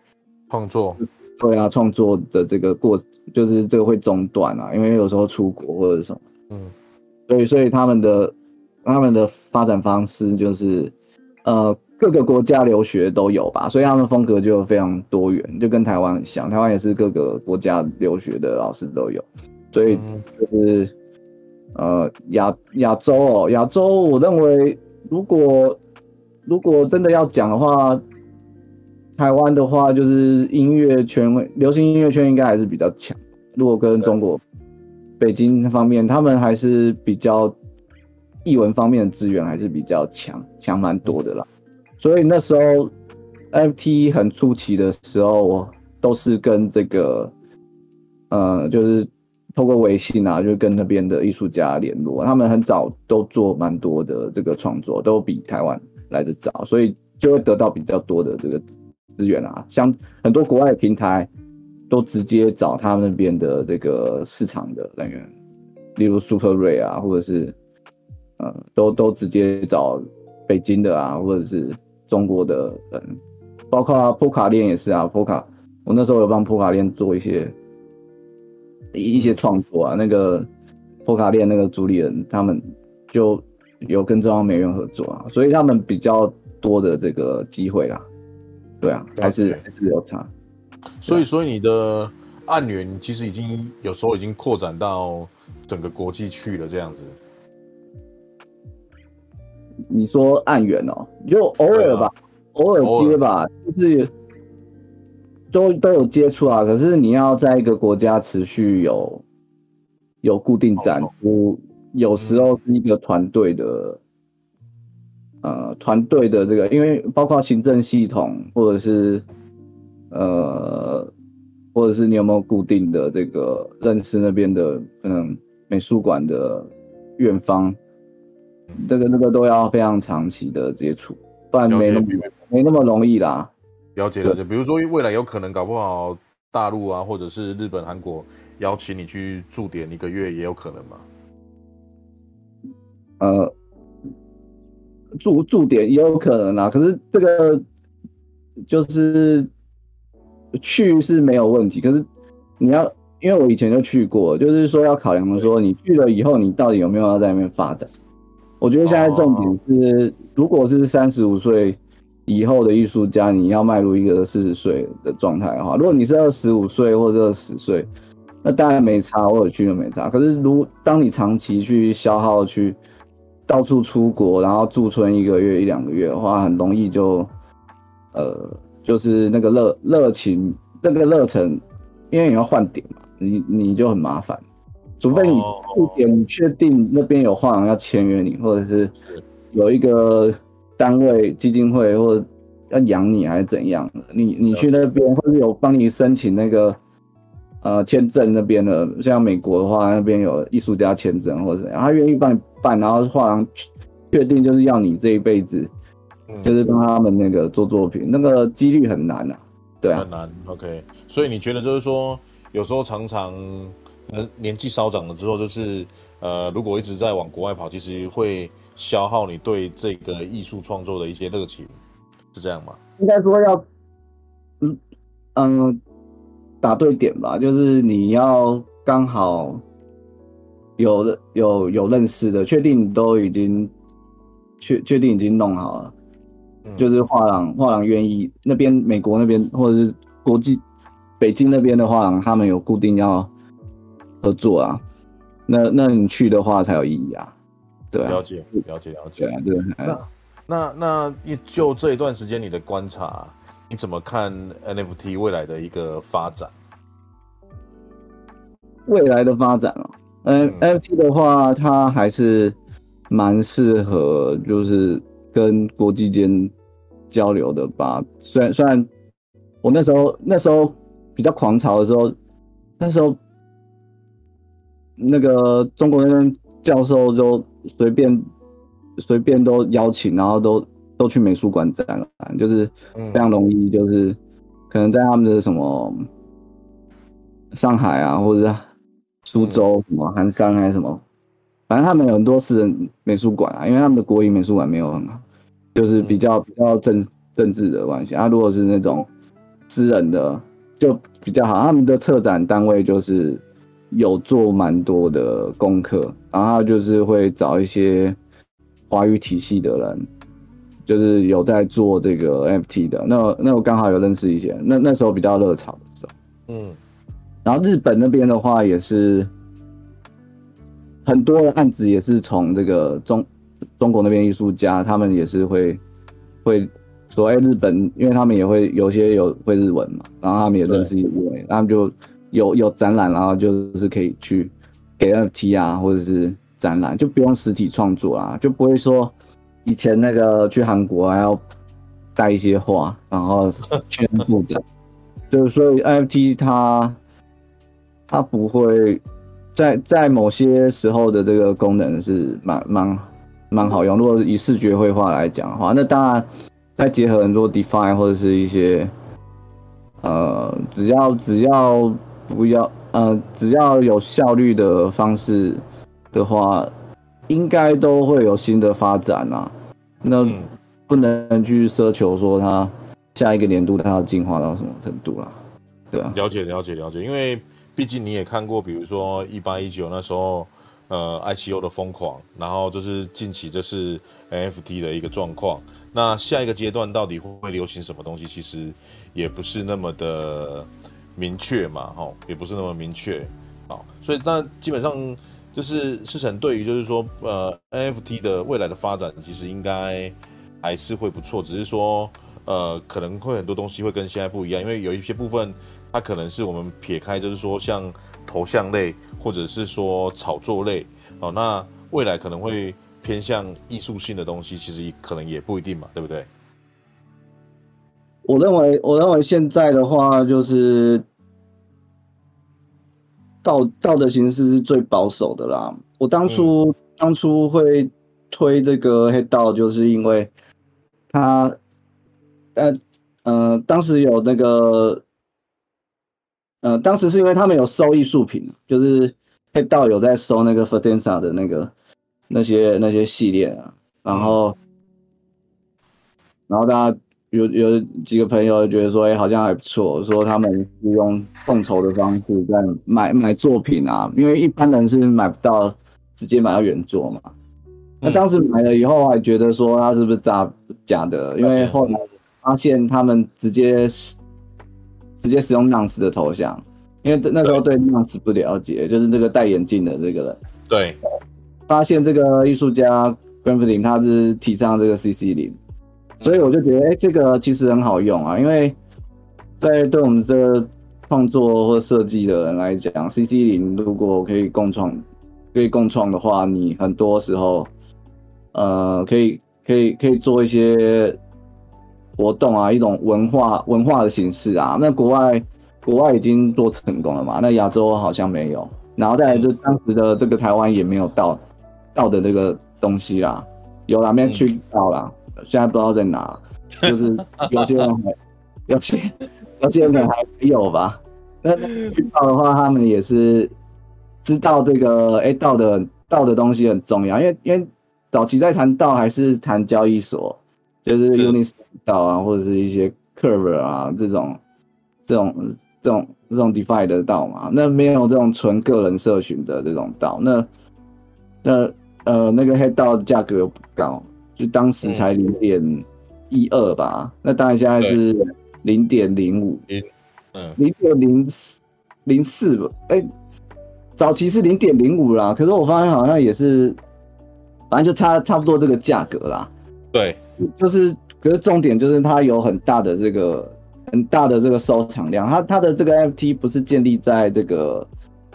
创作，对啊，创作的这个过就是这个会中断啊，因为有时候出国或者什么，嗯。所以，所以他们的他们的发展方式就是，呃，各个国家留学都有吧，所以他们风格就非常多元，就跟台湾很像。台湾也是各个国家留学的老师都有，所以就是，呃，亚亚洲哦，亚洲，我认为如果如果真的要讲的话，台湾的话就是音乐圈，流行音乐圈应该还是比较强。如果跟中国。北京方面，他们还是比较译文方面的资源还是比较强，强蛮多的啦。所以那时候 FT 很初期的时候，我都是跟这个，呃，就是透过微信啊，就跟那边的艺术家联络。他们很早都做蛮多的这个创作，都比台湾来得早，所以就会得到比较多的这个资源啊。像很多国外的平台。都直接找他们那边的这个市场的人员，例如 Super Ray 啊，或者是，呃，都都直接找北京的啊，或者是中国的人，包括波卡链也是啊，波卡，我那时候有帮波卡链做一些一一些创作啊，那个波卡链那个主理人他们就有跟中央美院合作啊，所以他们比较多的这个机会啦，对啊，还是还是有差。所以，所以你的案源其实已经有时候已经扩展到整个国际去了，这样子。你说案源哦，就偶尔吧，啊、偶尔接吧，就是都都有接触啊。可是你要在一个国家持续有有固定展出，有时候是一个团队的，呃，团队的这个，因为包括行政系统或者是呃，或者是你有没有固定的这个认识那边的可能美术馆的院方。这个这个都要非常长期的接触，不然没那么没那么容易啦。了解了解，比如说未来有可能搞不好大陆啊，或者是日本、韩国邀请你去驻点一个月，也有可能嘛。呃，驻驻点也有可能啊，可是这个就是去是没有问题，可是你要因为我以前就去过，就是说要考量的说，你去了以后，你到底有没有要在那边发展？我觉得现在重点是，如果是三十五岁以后的艺术家，你要迈入一个四十岁的状态的话，如果你是二十五岁或者二十岁，那当然没差，我有去就没差。可是如当你长期去消耗，去到处出国，然后驻村一个月一两个月的话，很容易就呃，就是那个热热情那个热忱，因为你要换点嘛，你你就很麻烦。除非你一点你确定那边有画廊要签约你，或者是有一个单位基金会或者要养你还是怎样，你你去那边或者有帮你申请那个呃签证那边的，像美国的话那边有艺术家签证或者怎样，他愿意帮你办，然后画廊确定就是要你这一辈子，就是帮他们那个做作品，那个几率很难啊，对啊，很难。OK，所以你觉得就是说有时候常常。年年纪稍长了之后，就是呃，如果一直在往国外跑，其实会消耗你对这个艺术创作的一些热情，是这样吗？应该说要，嗯嗯，打对点吧，就是你要刚好有有有认识的，确定都已经确确定已经弄好了，嗯、就是画廊画廊愿意那边美国那边或者是国际北京那边的画廊，他们有固定要。合作啊，那那你去的话才有意义啊，对啊，了解了解了解，对，那那那就这一段时间你的观察，你怎么看 NFT 未来的一个发展？未来的发展啊，嗯，NFT 的话，它还是蛮适合，就是跟国际间交流的吧。虽然虽然我那时候那时候比较狂潮的时候，那时候。那个中国那边教授就随便随便都邀请，然后都都去美术馆展览，就是非常容易，就是可能在他们的什么上海啊，或者是苏州什么寒山还是什么，反正他们有很多私人美术馆啊，因为他们的国营美术馆没有很好，就是比较比较政政治的关系啊。如果是那种私人的就比较好，他们的策展单位就是。有做蛮多的功课，然后就是会找一些华语体系的人，就是有在做这个 NFT 的。那那我刚好有认识一些，那那时候比较热潮的时候，嗯。然后日本那边的话也是很多的案子，也是从这个中中国那边艺术家，他们也是会会说，哎，日本，因为他们也会有些有会日文嘛，然后他们也认识一位，他们就。有有展览，然后就是可以去给 NFT 啊，或者是展览，就不用实体创作啊，就不会说以前那个去韩国还要带一些画，然后去布展。就是所以 NFT 它它不会在在某些时候的这个功能是蛮蛮蛮好用。如果以视觉绘画来讲的话，那当然再结合很多 define 或者是一些呃，只要只要。不要，呃，只要有效率的方式的话，应该都会有新的发展啊。那不能去奢求说它下一个年度它要进化到什么程度啦，对啊。了解了解了解，因为毕竟你也看过，比如说一八一九那时候，呃，ICO 的疯狂，然后就是近期这是 NFT 的一个状况。那下一个阶段到底会不会流行什么东西，其实也不是那么的。明确嘛，吼，也不是那么明确，好，所以那基本上就是世成对于就是说呃 NFT 的未来的发展，其实应该还是会不错，只是说呃可能会很多东西会跟现在不一样，因为有一些部分它可能是我们撇开，就是说像头像类或者是说炒作类哦，那未来可能会偏向艺术性的东西，其实可能也不一定嘛，对不对？我认为，我认为现在的话就是。道道德形式是最保守的啦。我当初、嗯、当初会推这个黑道，就是因为他，呃呃，当时有那个，呃，当时是因为他们有收艺术品，就是黑道有在收那个 Fidenza 的那个那些那些系列啊，然后，然后大家。有有几个朋友觉得说，哎、欸，好像还不错。说他们是用众筹的方式在买买作品啊，因为一般人是买不到，直接买到原作嘛。那当时买了以后，还觉得说他是不是假假的？因为后来发现他们直接直接使用 Nance 的头像，因为那时候对 Nance 不了解，就是这个戴眼镜的这个人。对，发现这个艺术家 Gramphling 他是提倡这个 CC 零。所以我就觉得，哎、欸，这个其实很好用啊，因为在对我们这个创作或设计的人来讲，CC 零如果可以共创，可以共创的话，你很多时候，呃，可以可以可以做一些活动啊，一种文化文化的形式啊。那国外国外已经做成功了嘛，那亚洲好像没有，然后再来就当时的这个台湾也没有到到的这个东西啦，有哪边去到啦。现在不知道在哪，就是有些人还 有些有些人还没有吧。那去到的话，他们也是知道这个哎道的道的东西很重要，因为因为早期在谈道还是谈交易所，就是 Uniswap 道啊，或者是一些 Curve 啊这种这种这种这种 DeFi 的道嘛。那没有这种纯个人社群的这种道，那那呃那个黑道的价格又不高。就当时才零点一二吧，嗯、那当然现在是零点零五，嗯，零点零零四吧，哎、欸，早期是零点零五啦，可是我发现好像也是，反正就差差不多这个价格啦。对，就是，可是重点就是它有很大的这个很大的这个收藏量，它它的这个 NFT 不是建立在这个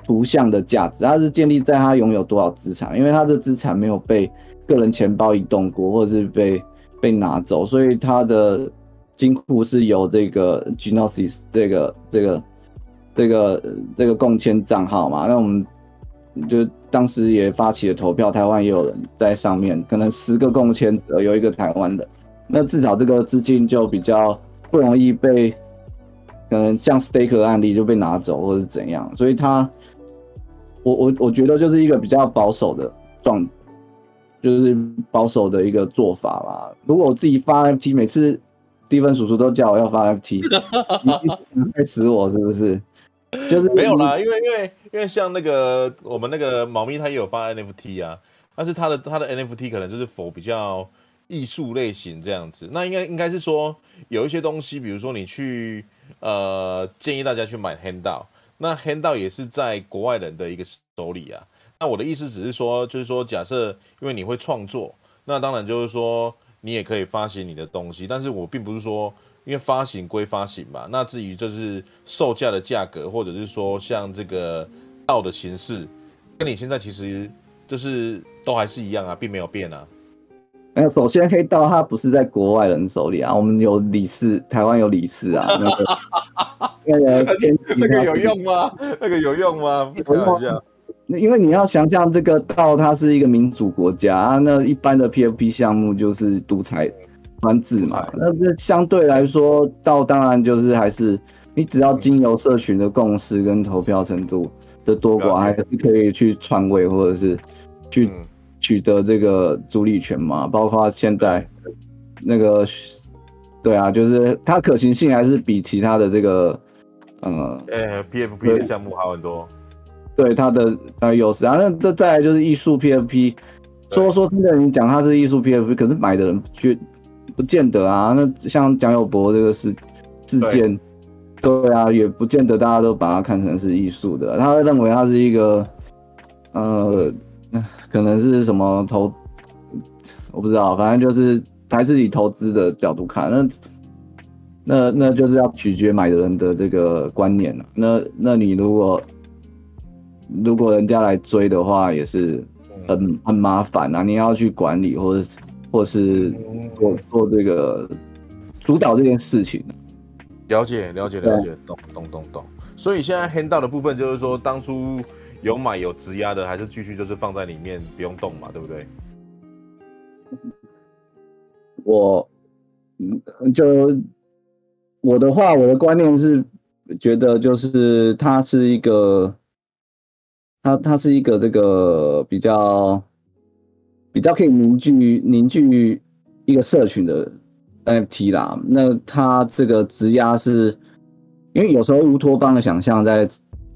图像的价值，它是建立在它拥有多少资产，因为它的资产没有被。个人钱包移动过，或者是被被拿走，所以他的金库是由这个 Gnosis 这个这个这个这个共签账号嘛。那我们就当时也发起了投票，台湾也有人在上面，可能十个共签有一个台湾的，那至少这个资金就比较不容易被可能像 Stake 的案例就被拿走或是怎样，所以他我我我觉得就是一个比较保守的状。就是保守的一个做法吧。如果我自己发 FT，每次 Steven 叔叔都叫我要发 FT，你害死我是不是？就是没有啦，因为因为因为像那个我们那个猫咪，它也有发 NFT 啊，但是它的它的 NFT 可能就是否比较艺术类型这样子。那应该应该是说有一些东西，比如说你去呃建议大家去买 Handle，那 Handle 也是在国外人的一个手里啊。那我的意思只是说，就是说，假设因为你会创作，那当然就是说你也可以发行你的东西，但是我并不是说，因为发行归发行嘛，那至于就是售价的价格，或者是说像这个道的形式，跟你现在其实就是都还是一样啊，并没有变啊。没有，首先黑道它不是在国外人手里啊，我们有理事，台湾有理事啊，那个那个 那个有用吗？那个有用吗？不开玩笑。因为你要想象这个道，它是一个民主国家啊，那一般的 PFP 项目就是独裁专制嘛。那这相对来说，道当然就是还是你只要经由社群的共识跟投票程度的多寡，还是可以去篡位或者是去取得这个主理权嘛。包括现在那个，对啊，就是它可行性还是比其他的这个，呃，呃，PFP 的项目好很多。对它的呃优势啊，那这再来就是艺术 PFP，说说真的，你讲它是艺术 PFP，可是买的人却不见得啊。那像蒋友柏这个事事件，对，对啊，也不见得大家都把它看成是艺术的，他会认为它是一个呃，可能是什么投，我不知道，反正就是还是以投资的角度看，那那那就是要取决买的人的这个观念了。那那你如果如果人家来追的话，也是很很麻烦啊，你要去管理或者或是做做这个主导这件事情。了解了解了解，懂懂懂懂。所以现在 Handout 的部分就是说，当初有买有质押的，还是继续就是放在里面不用动嘛，对不对？我嗯，就我的话，我的观念是觉得就是它是一个，它它是一个这个比较比较可以凝聚凝聚一个社群的。NFT 啦，那它这个质押是，因为有时候乌托邦的想象在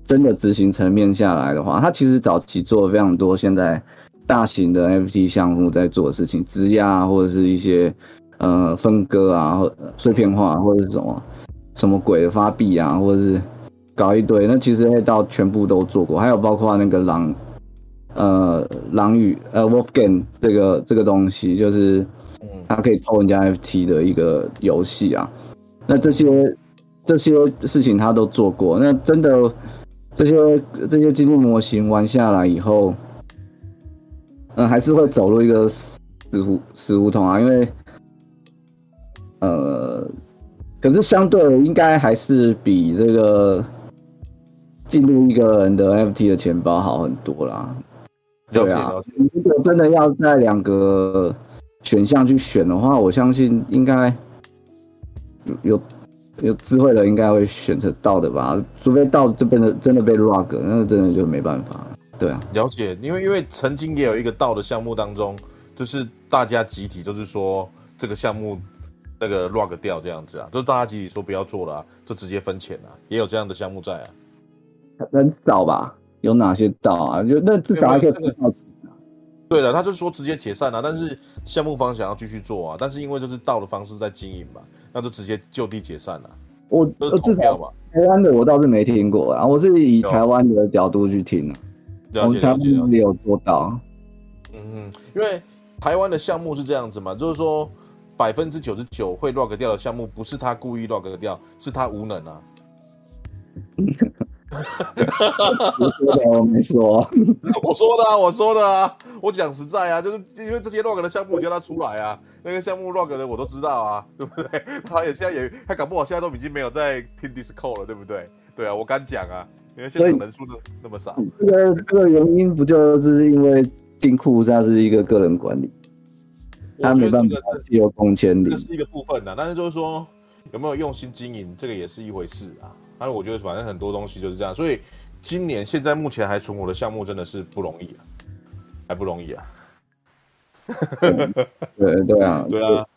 真的执行层面下来的话，它其实早期做了非常多现在大型的 NFT 项目在做的事情，质押或者是一些呃分割啊，或碎片化或者是什么什么鬼的发币啊，或者是搞一堆，那其实 Handout 全部都做过，还有包括那个狼呃狼与呃 Wolfgame 这个这个东西就是。它可以偷人家 FT 的一个游戏啊，那这些这些事情他都做过。那真的这些这些经济模型玩下来以后，嗯，还是会走入一个死胡死胡同啊。因为呃，可是相对应该还是比这个进入一个人的 FT 的钱包好很多啦。对啊，如果真的要在两个。选项去选的话，我相信应该有有智慧的应该会选择道的吧，除非道这边的真的被 rug，那真的就没办法。对啊，了解，因为因为曾经也有一个道的项目当中，就是大家集体就是说这个项目那个 rug 掉这样子啊，就是大家集体说不要做了，啊，就直接分钱啊，也有这样的项目在啊，很少吧？有哪些道啊？就那至少还可以对了，他就是说直接解散了，但是项目方想要继续做啊，但是因为就是道的方式在经营嘛，那就直接就地解散了。我至少台湾的我倒是没听过啊，我是以台湾的角度去听的。我们台湾没有做到。嗯嗯，因为台湾的项目是这样子嘛，就是说百分之九十九会 log 掉的项目，不是他故意 log 掉，是他无能啊。我说的，我没说。我说的啊，我说的啊，我讲实在啊，就是因为这些 rug 的项目，我叫他出来啊。那个项目 rug 的我都知道啊，对不对？他也现在也，他搞不好现在都已经没有在听 Discord 了，对不对？对啊，我敢讲啊，因为现在人数都那么少。这个这个原因不就是因为金库它是一个个人管理，他没办法自由空间的，这是一个部分的。但是就是说有没有用心经营，这个也是一回事啊。但是我觉得反正很多东西就是这样，所以今年现在目前还存活的项目真的是不容易啊，还不容易啊。对对啊，对啊，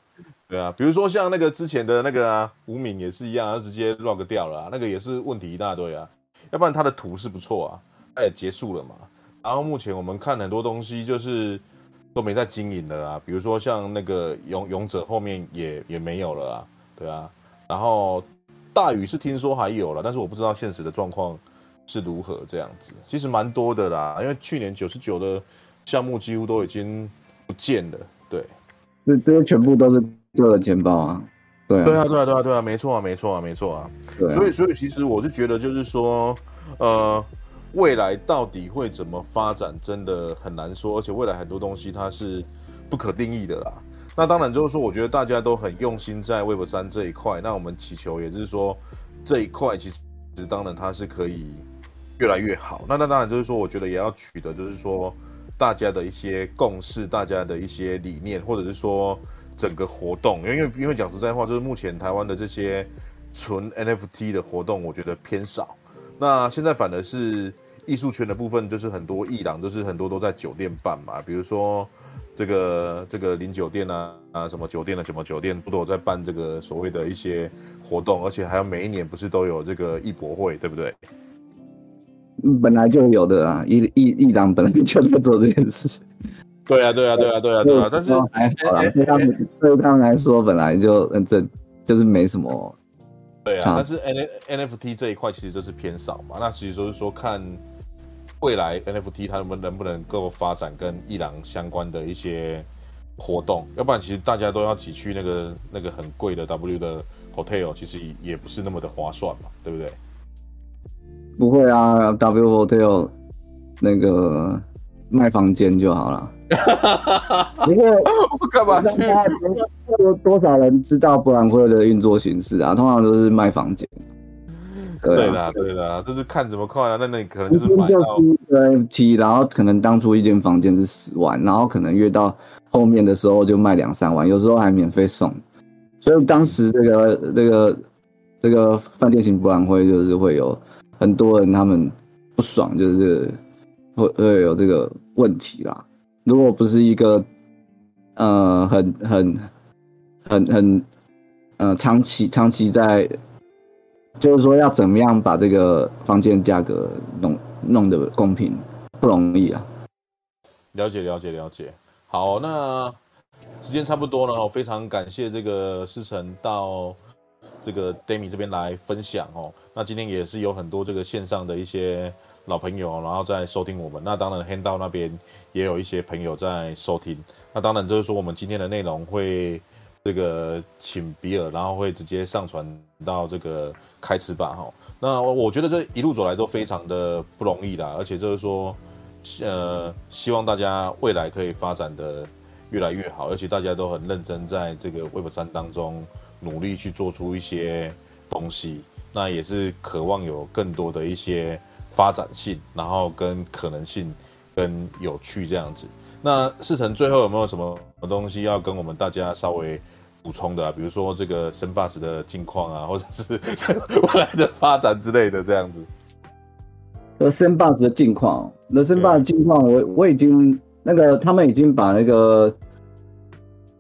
对啊，比如说像那个之前的那个啊，吴敏也是一样，他直接 rug 掉了啊，那个也是问题一大堆啊。要不然他的图是不错啊，他也结束了嘛。然后目前我们看很多东西就是都没在经营的啊，比如说像那个勇勇者后面也也没有了啊，对啊，然后。大宇是听说还有了，但是我不知道现实的状况是如何这样子。其实蛮多的啦，因为去年九十九的项目几乎都已经不见了。对，这这些全部都是个人钱包啊。对啊，对啊，对啊，对啊，对啊，没错啊，没错啊，没错啊。所以，所以其实我是觉得，就是说，呃，未来到底会怎么发展，真的很难说。而且未来很多东西它是不可定义的啦。那当然就是说，我觉得大家都很用心在 Web 三这一块。那我们祈求也就是说，这一块其实当然它是可以越来越好。那那当然就是说，我觉得也要取得就是说大家的一些共识，大家的一些理念，或者是说整个活动。因为因为讲实在话，就是目前台湾的这些纯 NFT 的活动，我觉得偏少。那现在反而是艺术圈的部分，就是很多艺廊，就是很多都在酒店办嘛，比如说。这个这个零酒店啊啊，什么酒店的什么酒店，不都有在办这个所谓的一些活动，而且还有每一年不是都有这个艺博会，对不对？本来就有的啊，艺艺艺廊本来就在做这件事。对啊，对啊，对啊，对啊，对啊。但是还好啦，对他们对他们来说本来就嗯这就是没什么。对啊，但是 N NFT 这一块其实就是偏少嘛。那其实就是说看未来 NFT 它能不能不能够发展跟伊朗相关的一些活动，要不然其实大家都要挤去那个那个很贵的 W 的 hotel，其实也不是那么的划算嘛，对不对？不会啊，W hotel 那个卖房间就好了。不过我干嘛去？多多少人知道博览会的运作形式啊？通常都是卖房间。对啦，对啦，就是看怎么快啊。那那可能就是买到 NFT，然后可能当初一间房间是十万，然后可能越到后面的时候就卖两三万，有时候还免费送。所以当时这个这个这个饭店型博览会就是会有很多人他们不爽，就是会会有这个问题啦。如果不是一个呃很很很很呃长期长期在。就是说要怎么样把这个房间价格弄弄得公平，不容易啊。了解了解了解。好，那时间差不多了，我非常感谢这个思成到这个 Demi 这边来分享哦。那今天也是有很多这个线上的一些老朋友，然后在收听我们。那当然，Hando 那边也有一些朋友在收听。那当然就是说我们今天的内容会。这个请比尔，然后会直接上传到这个开吃吧哈。那我觉得这一路走来都非常的不容易啦，而且就是说，呃，希望大家未来可以发展的越来越好，而且大家都很认真在这个 Web 三当中努力去做出一些东西，那也是渴望有更多的一些发展性，然后跟可能性跟有趣这样子。那思成最后有没有什么东西要跟我们大家稍微补充的啊？比如说这个 Sandbox 的近况啊，或者是未来的发展之类的这样子。呃，Sandbox 的近况，那 Sandbox 的近况，我我已经那个他们已经把那个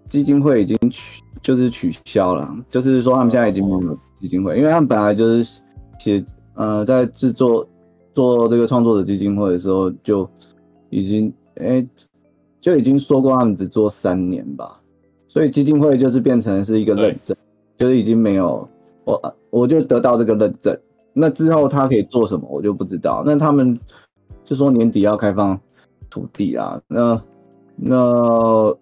基金会已经取就是取消了，就是说他们现在已经没有基金会，因为他们本来就是写呃在制作做这个创作者基金会的时候就已经哎。欸就已经说过他们只做三年吧，所以基金会就是变成是一个认证，就是已经没有我我就得到这个认证，那之后他可以做什么我就不知道。那他们就说年底要开放土地啊，那那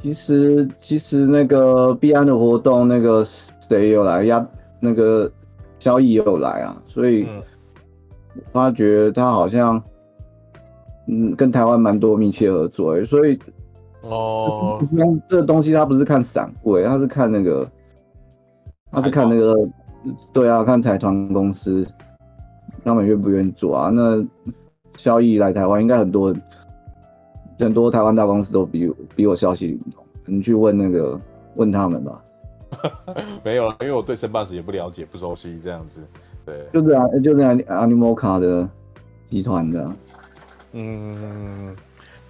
其实其实那个币安的活动，那个谁有来呀？那个交易也有来啊，所以发觉他好像。嗯，跟台湾蛮多密切合作，欸，所以哦，这个东西他不是看散户，他是看那个，他是看那个，对啊，看财团公司他们愿不愿意做啊？那萧毅来台湾，应该很多很多台湾大公司都比比我消息灵通，你去问那个问他们吧。没有了，因为我对 Sandbox 也不了解，不熟悉这样子。对，就是啊，就是 Animoca 的集团的。嗯，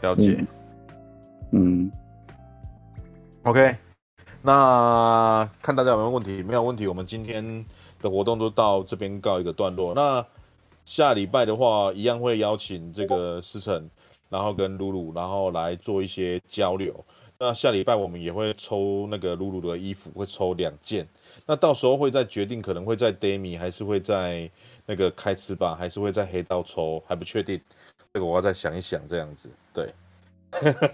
了解。嗯，嗯，OK，那看大家有没有问题？没有问题，我们今天的活动就到这边告一个段落。那下礼拜的话，一样会邀请这个思成，然后跟露露，然后来做一些交流。那下礼拜我们也会抽那个露露的衣服，会抽两件。那到时候会再决定，可能会在 Demi 还是会在那个开吃吧，还是会在黑道抽，还不确定。这个我要再想一想，这样子对。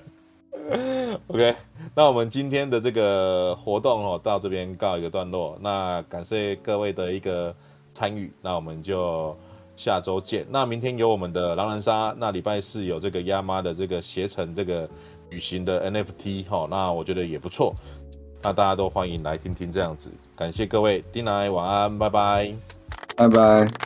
OK，那我们今天的这个活动哦，到这边告一个段落。那感谢各位的一个参与，那我们就下周见。那明天有我们的狼人杀，那礼拜四有这个亚妈的这个携程这个旅行的 NFT 哈，那我觉得也不错。那大家都欢迎来听听这样子。感谢各位，丁来晚安，拜拜，拜拜。